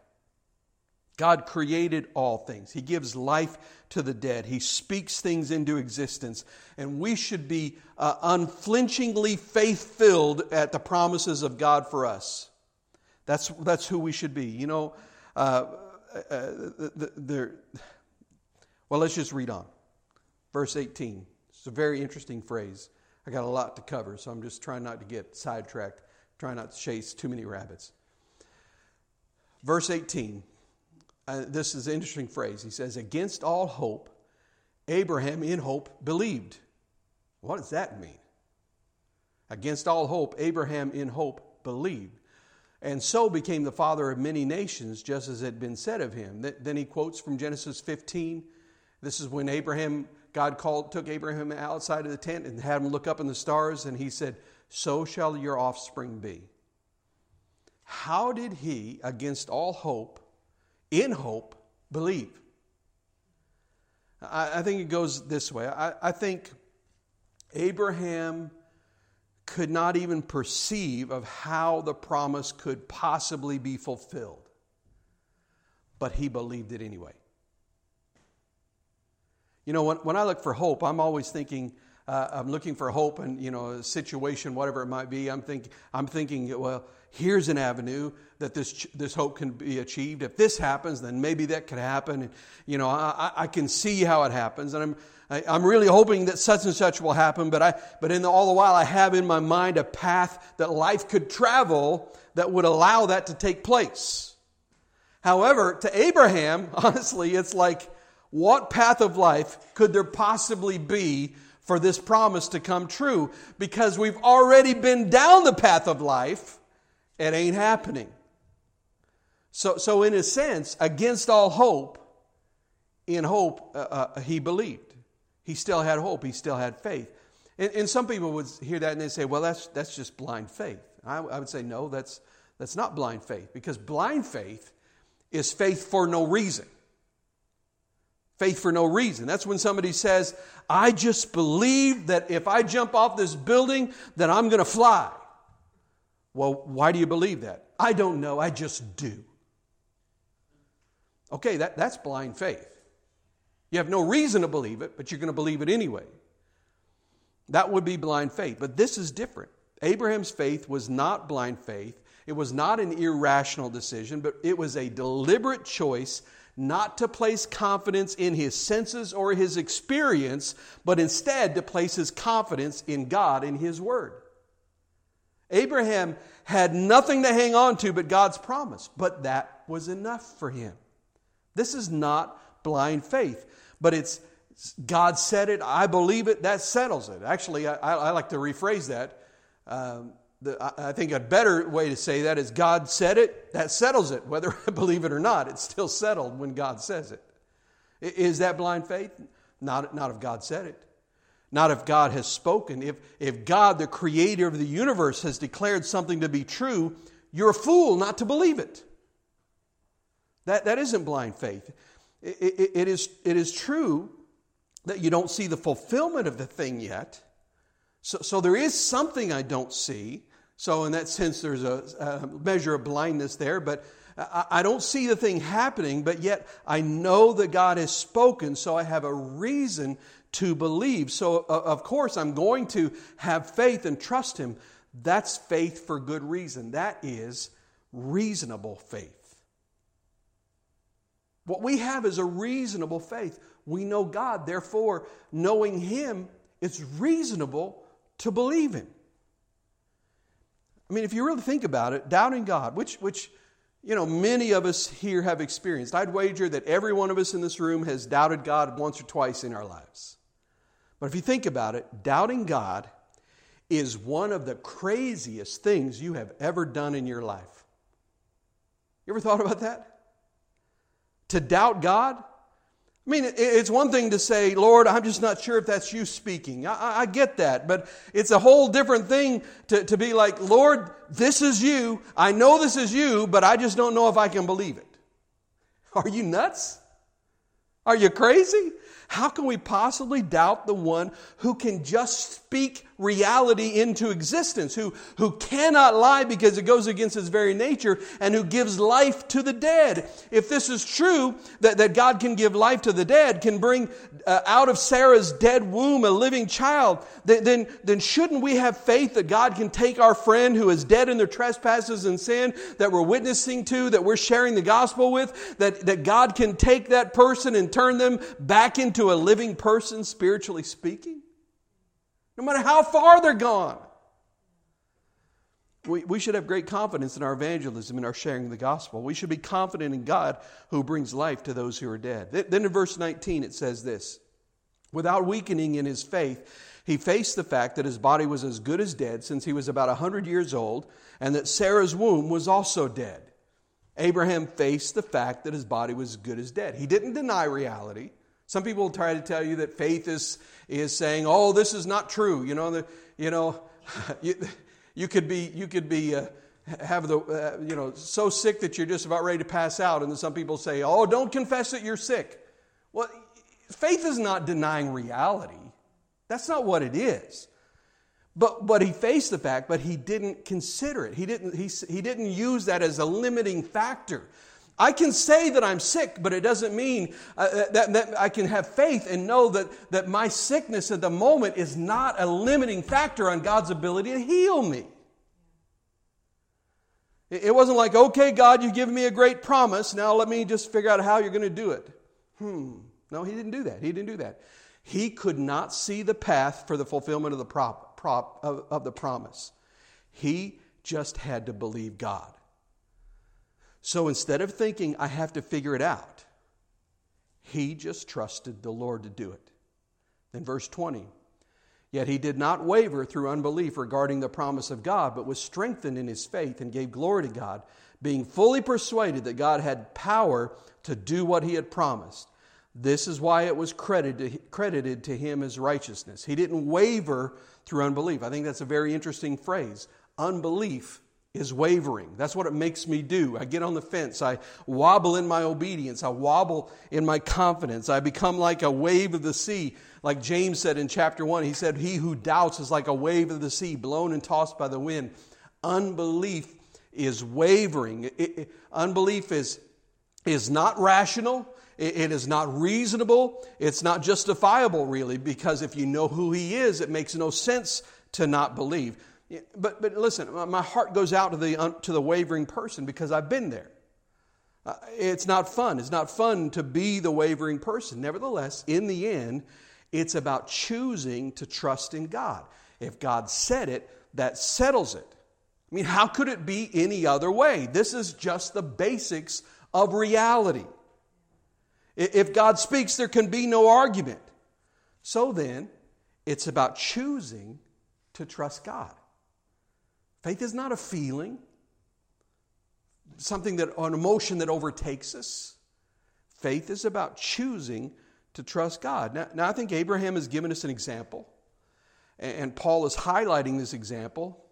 God created all things. He gives life to the dead. He speaks things into existence. And we should be uh, unflinchingly faith filled at the promises of God for us. That's, that's who we should be. You know, uh, uh, the, well, let's just read on. Verse 18. It's a very interesting phrase. I got a lot to cover, so I'm just trying not to get sidetracked, trying not to chase too many rabbits. Verse 18 uh, this is an interesting phrase. He says, Against all hope, Abraham in hope believed. What does that mean? Against all hope, Abraham in hope believed. And so became the father of many nations, just as had been said of him. Then he quotes from Genesis 15. This is when Abraham, God called, took Abraham outside of the tent and had him look up in the stars, and he said, So shall your offspring be. How did he, against all hope, in hope, believe. I, I think it goes this way. I, I think Abraham could not even perceive of how the promise could possibly be fulfilled, but he believed it anyway. You know, when, when I look for hope, I'm always thinking, uh, I'm looking for hope and, you know, a situation, whatever it might be. I'm, think, I'm thinking, well, here's an avenue that this, this hope can be achieved. If this happens, then maybe that could happen. And, you know, I, I can see how it happens. And I'm, I, am i am really hoping that such and such will happen. But, I, but in the, all the while, I have in my mind a path that life could travel that would allow that to take place. However, to Abraham, honestly, it's like, what path of life could there possibly be for this promise to come true? Because we've already been down the path of life it ain't happening. So, so in a sense, against all hope, in hope, uh, uh, he believed. He still had hope. He still had faith. And, and, some people would hear that and they say, well, that's, that's just blind faith. I, I would say, no, that's, that's not blind faith because blind faith is faith for no reason. Faith for no reason. That's when somebody says, I just believe that if I jump off this building, that I'm going to fly. Well, why do you believe that? I don't know, I just do. Okay, that, that's blind faith. You have no reason to believe it, but you're going to believe it anyway. That would be blind faith. But this is different. Abraham's faith was not blind faith, it was not an irrational decision, but it was a deliberate choice not to place confidence in his senses or his experience, but instead to place his confidence in God and his word. Abraham had nothing to hang on to but God's promise, but that was enough for him. This is not blind faith, but it's God said it, I believe it, that settles it. Actually, I, I like to rephrase that. Um, the, I think a better way to say that is God said it, that settles it. Whether I believe it or not, it's still settled when God says it. Is that blind faith? Not, not if God said it not if God has spoken. If, if God, the creator of the universe, has declared something to be true, you're a fool not to believe it. That, that isn't blind faith. It, it, it, is, it is true that you don't see the fulfillment of the thing yet. So, so there is something I don't see, So, in that sense, there's a, a measure of blindness there, but I, I don't see the thing happening, but yet I know that God has spoken, so I have a reason to believe. So, uh, of course, I'm going to have faith and trust Him. That's faith for good reason. That is reasonable faith. What we have is a reasonable faith. We know God, therefore, knowing Him, it's reasonable to believe Him. I mean, if you really think about it, doubting God, which, which you know, many of us here have experienced. I'd wager that every one of us in this room has doubted God once or twice in our lives. But if you think about it, doubting God is one of the craziest things you have ever done in your life. You ever thought about that? To doubt God? I mean, it's one thing to say, Lord, I'm just not sure if that's you speaking. I, I, get that. But it's a whole different thing to, to be like, Lord, this is you. I know this is you, but I just don't know if I can believe it. Are you nuts? Are you crazy? How can we possibly doubt the one who can just speak reality into existence, who, who cannot lie because it goes against his very nature, and who gives life to the dead? If this is true, that, that God can give life to the dead, can bring uh, out of Sarah's dead womb a living child, then, then, then shouldn't we have faith that God can take our friend who is dead in their trespasses and sin that we're witnessing to, that we're sharing the gospel with, that, that God can take that person and turn them back into a living person, spiritually speaking? No matter how far they're gone. We, we should have great confidence in our evangelism and our sharing the gospel. We should be confident in God who brings life to those who are dead. Then in verse 19 it says this Without weakening in his faith, he faced the fact that his body was as good as dead since he was about 100 years old, and that Sarah's womb was also dead. Abraham faced the fact that his body was as good as dead. He didn't deny reality. Some people try to tell you that faith is, is saying, oh, this is not true. You know, the, you know, you, you could be, you could be, uh, have the, uh, you know, so sick that you're just about ready to pass out. And then some people say, oh, don't confess that you're sick. Well, faith is not denying reality. That's not what it is. But, but he faced the fact, but he didn't consider it. He didn't, he, he didn't use that as a limiting factor. I can say that I'm sick, but it doesn't mean uh, uh, that, that I can have faith and know that, that my sickness at the moment is not a limiting factor on God's ability to heal me. It wasn't like, okay, God, you've given me a great promise. Now let me just figure out how you're going to do it. Hmm. No, he didn't do that. He didn't do that. He could not see the path for the fulfillment of the, prop, prop, of, of the promise. He just had to believe God. So instead of thinking, I have to figure it out, he just trusted the Lord to do it. Then, verse 20. Yet he did not waver through unbelief regarding the promise of God, but was strengthened in his faith and gave glory to God, being fully persuaded that God had power to do what he had promised. This is why it was credited, credited to him as righteousness. He didn't waver through unbelief. I think that's a very interesting phrase. Unbelief is wavering. That's what it makes me do. I get on the fence. I wobble in my obedience. I wobble in my confidence. I become like a wave of the sea. Like James said in chapter 1, he said, He who doubts is like a wave of the sea, blown and tossed by the wind. Unbelief is wavering. It, it, unbelief is, is not rational. It, it is not reasonable. It's not justifiable, really, because if you know who He is, it makes no sense to not believe. But, but listen, my heart goes out to the, to the wavering person because I've been there. Uh, it's not fun. It's not fun to be the wavering person. Nevertheless, in the end, it's about choosing to trust in God. If God said it, that settles it. I mean, how could it be any other way? This is just the basics of reality. If God speaks, there can be no argument. So then, it's about choosing to trust God. Faith is not a feeling, something that, an emotion that overtakes us. Faith is about choosing to trust God. Now, now I think Abraham has given us an example, and Paul is highlighting this example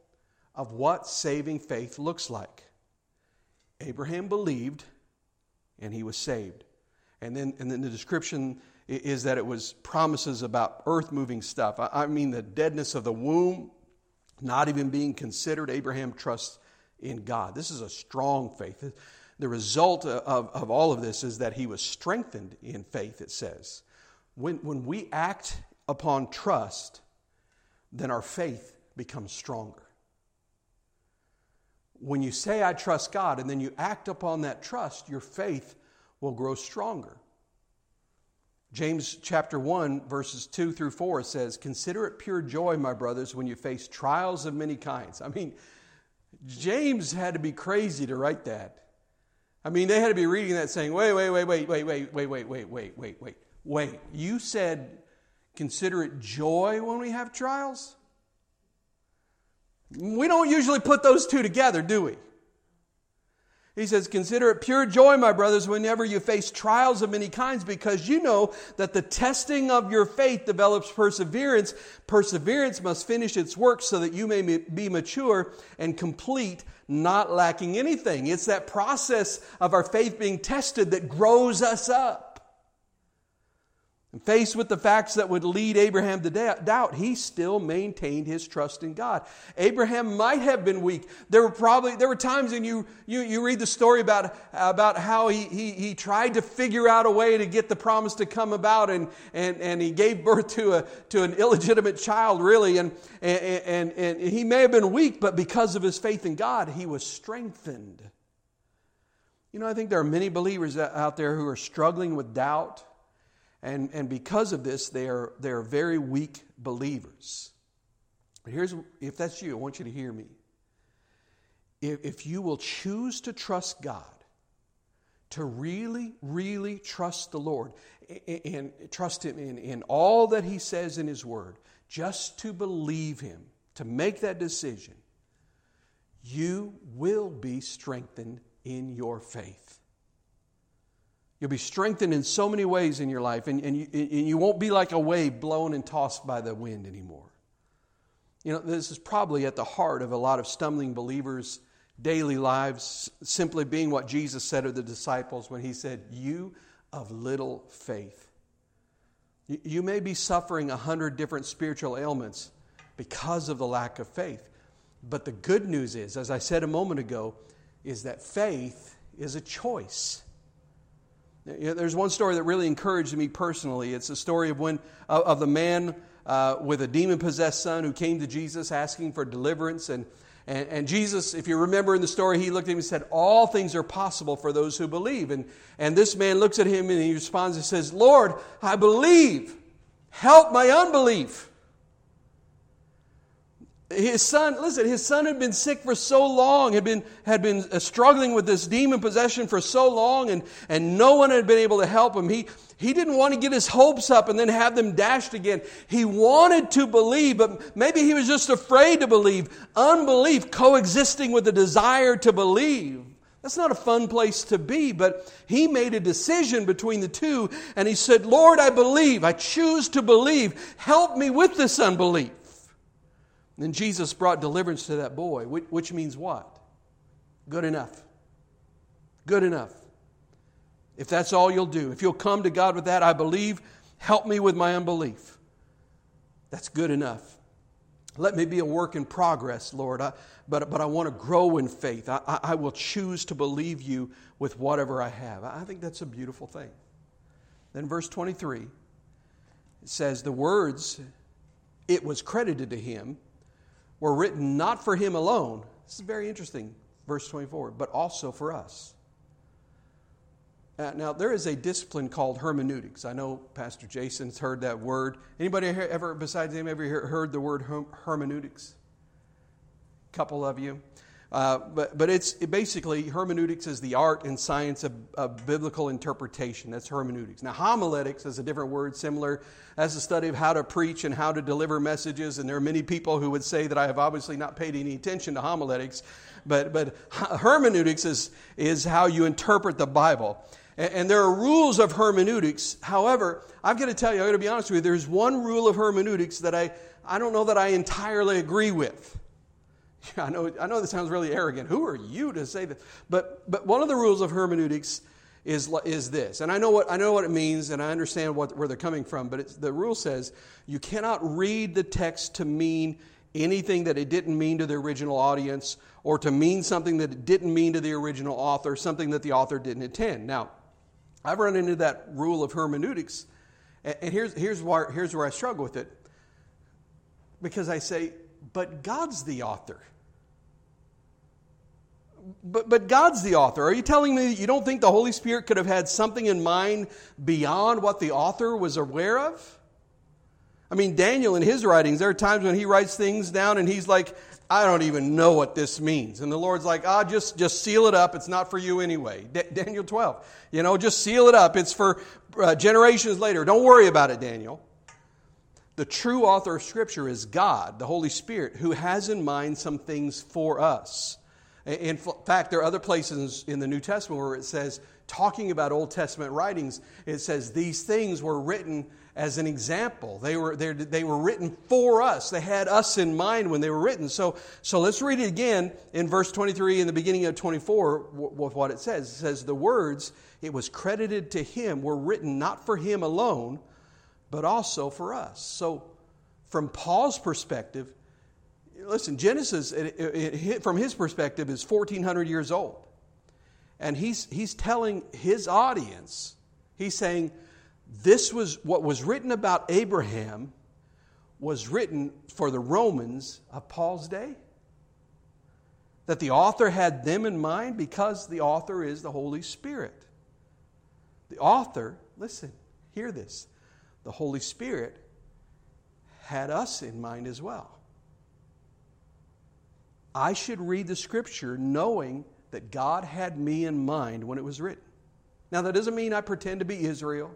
of what saving faith looks like. Abraham believed, and he was saved. And then, and then the description is that it was promises about earth moving stuff. I, I mean, the deadness of the womb, not even being considered, Abraham trusts in God. This is a strong faith. The result of, of all of this is that he was strengthened in faith, it says. When, when we act upon trust, then our faith becomes stronger. When you say, I trust God, and then you act upon that trust, your faith will grow stronger. James chapter 1, verses 2 through 4 says, Consider it pure joy, my brothers, when you face trials of many kinds. I mean, James had to be crazy to write that. I mean, they had to be reading that saying, wait, wait, wait, wait, wait, wait, wait, wait, wait, wait, wait, wait, wait. You said consider it joy when we have trials? We don't usually put those two together, do we? He says, Consider it pure joy, my brothers, whenever you face trials of many kinds, because you know that the testing of your faith develops perseverance. Perseverance must finish its work so that you may be mature and complete, not lacking anything. It's that process of our faith being tested that grows us up. And faced with the facts that would lead Abraham to doubt, he still maintained his trust in God. Abraham might have been weak. There were probably there were times when you you, you read the story about, about how he, he, he tried to figure out a way to get the promise to come about and, and, and he gave birth to a to an illegitimate child, really, and, and, and, and he may have been weak, but because of his faith in God, he was strengthened. You know, I think there are many believers out there who are struggling with doubt and, and because of this, they are, they are very weak believers. But here's, if that's you, I want you to hear me. If, if you will choose to trust God, to really, really trust the Lord and, and trust Him in, in all that He says in His Word, just to believe Him, to make that decision, you will be strengthened in your faith. You'll be strengthened in so many ways in your life, and, and, you, and you won't be like a wave blown and tossed by the wind anymore. You know, this is probably at the heart of a lot of stumbling believers' daily lives, simply being what Jesus said of the disciples when he said, You of little faith. You may be suffering a hundred different spiritual ailments because of the lack of faith. But the good news is, as I said a moment ago, is that faith is a choice. There's one story that really encouraged me personally. It's the story of when of the man uh, with a demon possessed son who came to Jesus asking for deliverance. And, and, and, Jesus, if you remember in the story, he looked at him and said, All things are possible for those who believe. And, and this man looks at him and he responds and says, Lord, I believe. Help my unbelief. His son, listen, his son had been sick for so long, had been, had been uh, struggling with this demon possession for so long, and, and no one had been able to help him. He, he didn't want to get his hopes up and then have them dashed again. He wanted to believe, but maybe he was just afraid to believe. Unbelief coexisting with the desire to believe. That's not a fun place to be, but he made a decision between the two, and he said, Lord, I believe. I choose to believe. Help me with this unbelief. Then Jesus brought deliverance to that boy, which means what? Good enough. Good enough. If that's all you'll do, if you'll come to God with that, I believe, help me with my unbelief. That's good enough. Let me be a work in progress, Lord, I, but, but I want to grow in faith. I, I, I will choose to believe you with whatever I have. I think that's a beautiful thing. Then, verse 23, it says, The words, it was credited to him were written not for him alone. This is very interesting, verse 24, but also for us. Uh, now, there is a discipline called hermeneutics. I know Pastor Jason's heard that word. Anybody ever, besides him, ever heard the word hermeneutics? A couple of you. Uh, but, but it's it basically hermeneutics is the art and science of, of, biblical interpretation. That's hermeneutics. Now, homiletics is a different word, similar as the study of how to preach and how to deliver messages. And there are many people who would say that I have obviously not paid any attention to homiletics, but, but hermeneutics is, is how you interpret the Bible. And, and there are rules of hermeneutics. However, I've got to tell you, I've got to be honest with you, there's one rule of hermeneutics that I, I don't know that I entirely agree with. I know, I know this sounds really arrogant. Who are you to say that? But, but one of the rules of hermeneutics is, is this. And I know, what, I know what it means and I understand what, where they're coming from, but the rule says you cannot read the text to mean anything that it didn't mean to the original audience or to mean something that it didn't mean to the original author, something that the author didn't intend. Now, I've run into that rule of hermeneutics, and here's, here's, where, here's where I struggle with it. Because I say, but God's the author. But, but God's the author. Are you telling me that you don't think the Holy Spirit could have had something in mind beyond what the author was aware of? I mean, Daniel in his writings, there are times when he writes things down and he's like, I don't even know what this means. And the Lord's like, ah, just, just seal it up. It's not for you anyway. D- Daniel 12. You know, just seal it up. It's for uh, generations later. Don't worry about it, Daniel. The true author of Scripture is God, the Holy Spirit, who has in mind some things for us. In fact, there are other places in the New Testament where it says, talking about Old Testament writings, it says these things were written as an example. They were, they were written for us. They had us in mind when they were written. So, so let's read it again in verse 23 in the beginning of 24 with what it says. It says, The words, it was credited to him, were written not for him alone, but also for us. So, from Paul's perspective, listen, Genesis, it, it, it, from his perspective, is 1,400 years old. And he's, he's telling his audience, he's saying, this was what was written about Abraham was written for the Romans of Paul's day. That the author had them in mind because the author is the Holy Spirit. The author, listen, hear this. The Holy Spirit had us in mind as well. I should read the scripture knowing that God had me in mind when it was written. Now, that doesn't mean I pretend to be Israel.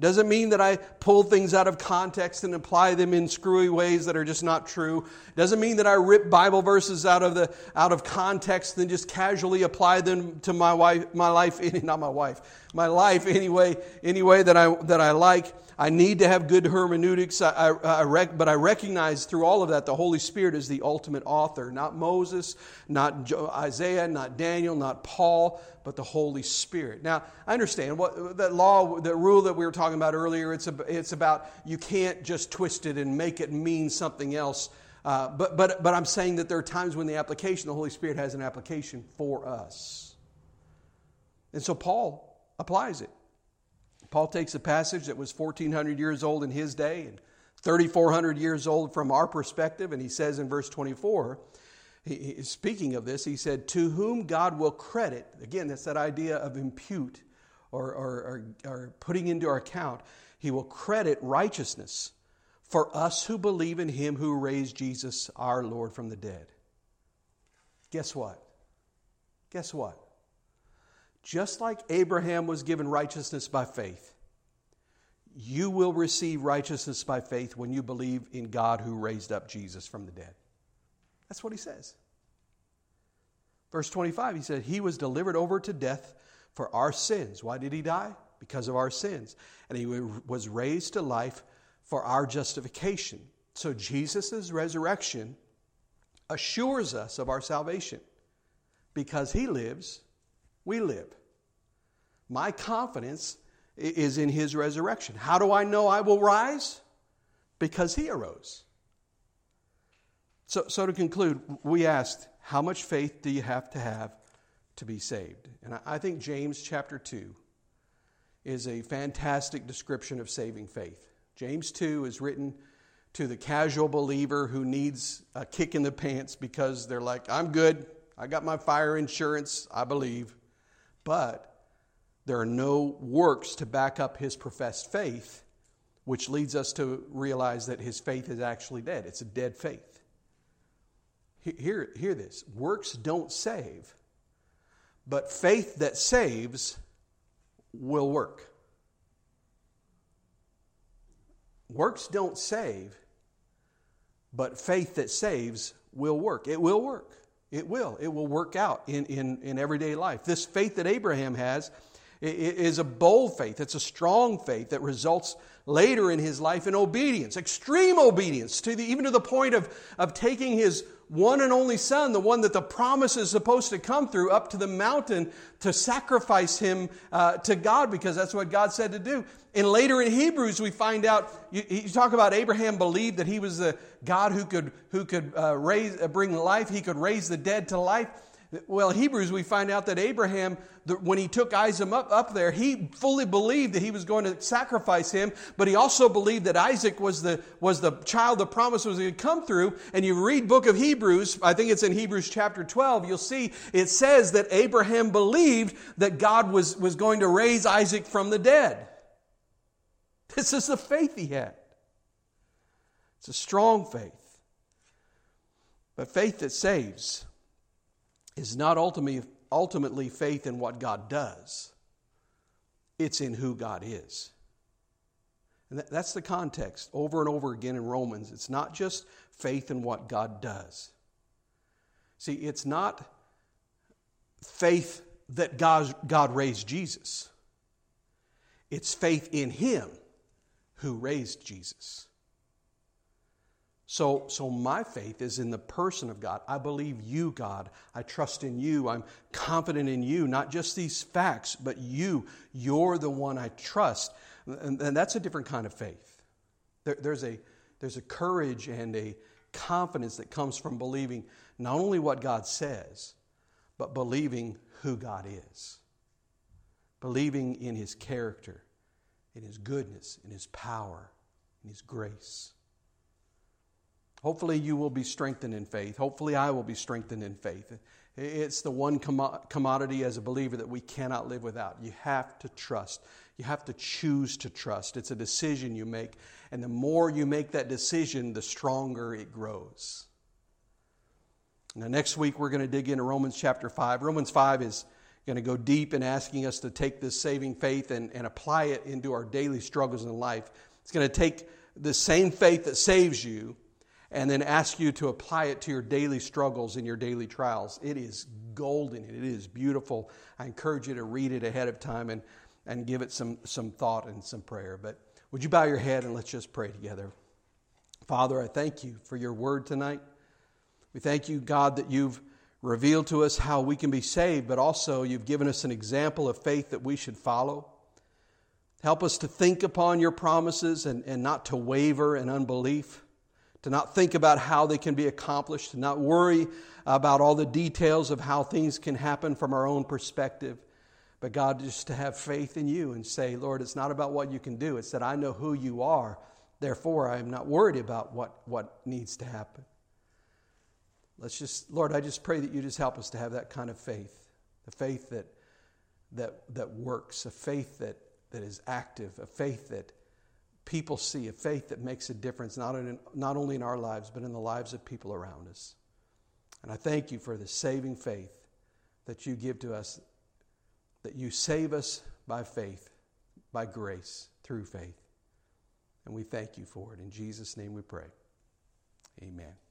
Doesn't mean that I pull things out of context and apply them in screwy ways that are just not true. Doesn't mean that I rip Bible verses out of the out of context and just casually apply them to my wife, my life, not my wife, my life anyway, any way that I that I like. I need to have good hermeneutics, I, I, I rec, but I recognize through all of that the Holy Spirit is the ultimate author, not Moses, not Isaiah, not Daniel, not Paul, but the Holy Spirit. Now, I understand what that law, that rule that we were talking about earlier. It's a, it's about you can't just twist it and make it mean something else. Uh, but but but I'm saying that there are times when the application, the Holy Spirit has an application for us, and so Paul applies it. Paul takes a passage that was 1,400 years old in his day and 3,400 years old from our perspective, and he says in verse 24, he, speaking of this, he said, To whom God will credit, again, that's that idea of impute or, or, or, or putting into our account, he will credit righteousness for us who believe in him who raised Jesus our Lord from the dead. Guess what? Guess what? Just like Abraham was given righteousness by faith, you will receive righteousness by faith when you believe in God who raised up Jesus from the dead. That's what he says. Verse 25, he said, He was delivered over to death for our sins. Why did he die? Because of our sins. And he was raised to life for our justification. So Jesus' resurrection assures us of our salvation. Because he lives, we live. My confidence is in his resurrection. How do I know I will rise? Because he arose. So, so to conclude, we asked, how much faith do you have to have to be saved? And I think James chapter 2 is a fantastic description of saving faith. James 2 is written to the casual believer who needs a kick in the pants because they're like, I'm good. I got my fire insurance. I believe but there are no works to back up his professed faith, which leads us to realize that his faith is actually dead. It's a dead faith. Hear, hear this works don't save, but faith that saves will work. Works don't save, but faith that saves will work. It will work. It will. It will work out in, in, in everyday life. This faith that Abraham has is a bold faith. It's a strong faith that results later in his life in obedience, extreme obedience, to the, even to the point of, of taking his one and only son, the one that the promise is supposed to come through, up to the mountain to sacrifice him uh, to God because that's what God said to do. And later in Hebrews, we find out, you, you talk about Abraham believed that he was the God who could, who could uh, raise, uh, bring life, he could raise the dead to life. Well, Hebrews, we find out that Abraham, when he took Isaac up, up there, he fully believed that he was going to sacrifice him, but he also believed that Isaac was the, was the child the promise was going to come through. And you read book of Hebrews, I think it's in Hebrews chapter 12, you'll see it says that Abraham believed that God was, was going to raise Isaac from the dead. This is the faith he had. It's a strong faith, but faith that saves is not ultimately, ultimately faith in what God does, it's in who God is. And that's the context over and over again in Romans. It's not just faith in what God does. See, it's not faith that God, God raised Jesus, it's faith in Him who raised Jesus. So, so my faith is in the person of God. I believe you, God. I trust in you. I'm confident in you, not just these facts, but you. You're the one I trust. And, and that's a different kind of faith. There, there's, a, there's a courage and a confidence that comes from believing not only what God says, but believing who God is. Believing in his character, in his goodness, in his power, in his grace. Hopefully, you will be strengthened in faith. Hopefully, I will be strengthened in faith. It's the one commodity as a believer that we cannot live without. You have to trust. You have to choose to trust. It's a decision you make. And the more you make that decision, the stronger it grows. Now, next week, we're going to dig into Romans chapter 5. Romans 5 is going to go deep in asking us to take this saving faith and, and apply it into our daily struggles in life. It's going to take the same faith that saves you and then ask you to apply it to your daily struggles and your daily trials. It is golden. It is beautiful. I encourage you to read it ahead of time and, and give it some, some thought and some prayer. But would you bow your head and let's just pray together? Father, I thank you for your word tonight. We thank you, God, that you've revealed to us how we can be saved, but also you've given us an example of faith that we should follow. Help us to think upon your promises and, and not to waver in unbelief to not think about how they can be accomplished, to not worry about all the details of how things can happen from our own perspective. But God, just to have faith in you and say, Lord, it's not about what you can do, it's that I know who you are. Therefore, I am not worried about what, what needs to happen. Let's just, Lord, I just pray that you just help us to have that kind of faith the faith that, that, that works, a faith that, that is active, a faith that people see, a faith that makes a difference, not, in, not only in our lives, but in the lives of people around us. And I thank you for the saving faith that you give to us, that you save us by faith, by grace, through faith. And we thank you for it. In Jesus' name we pray. Amen.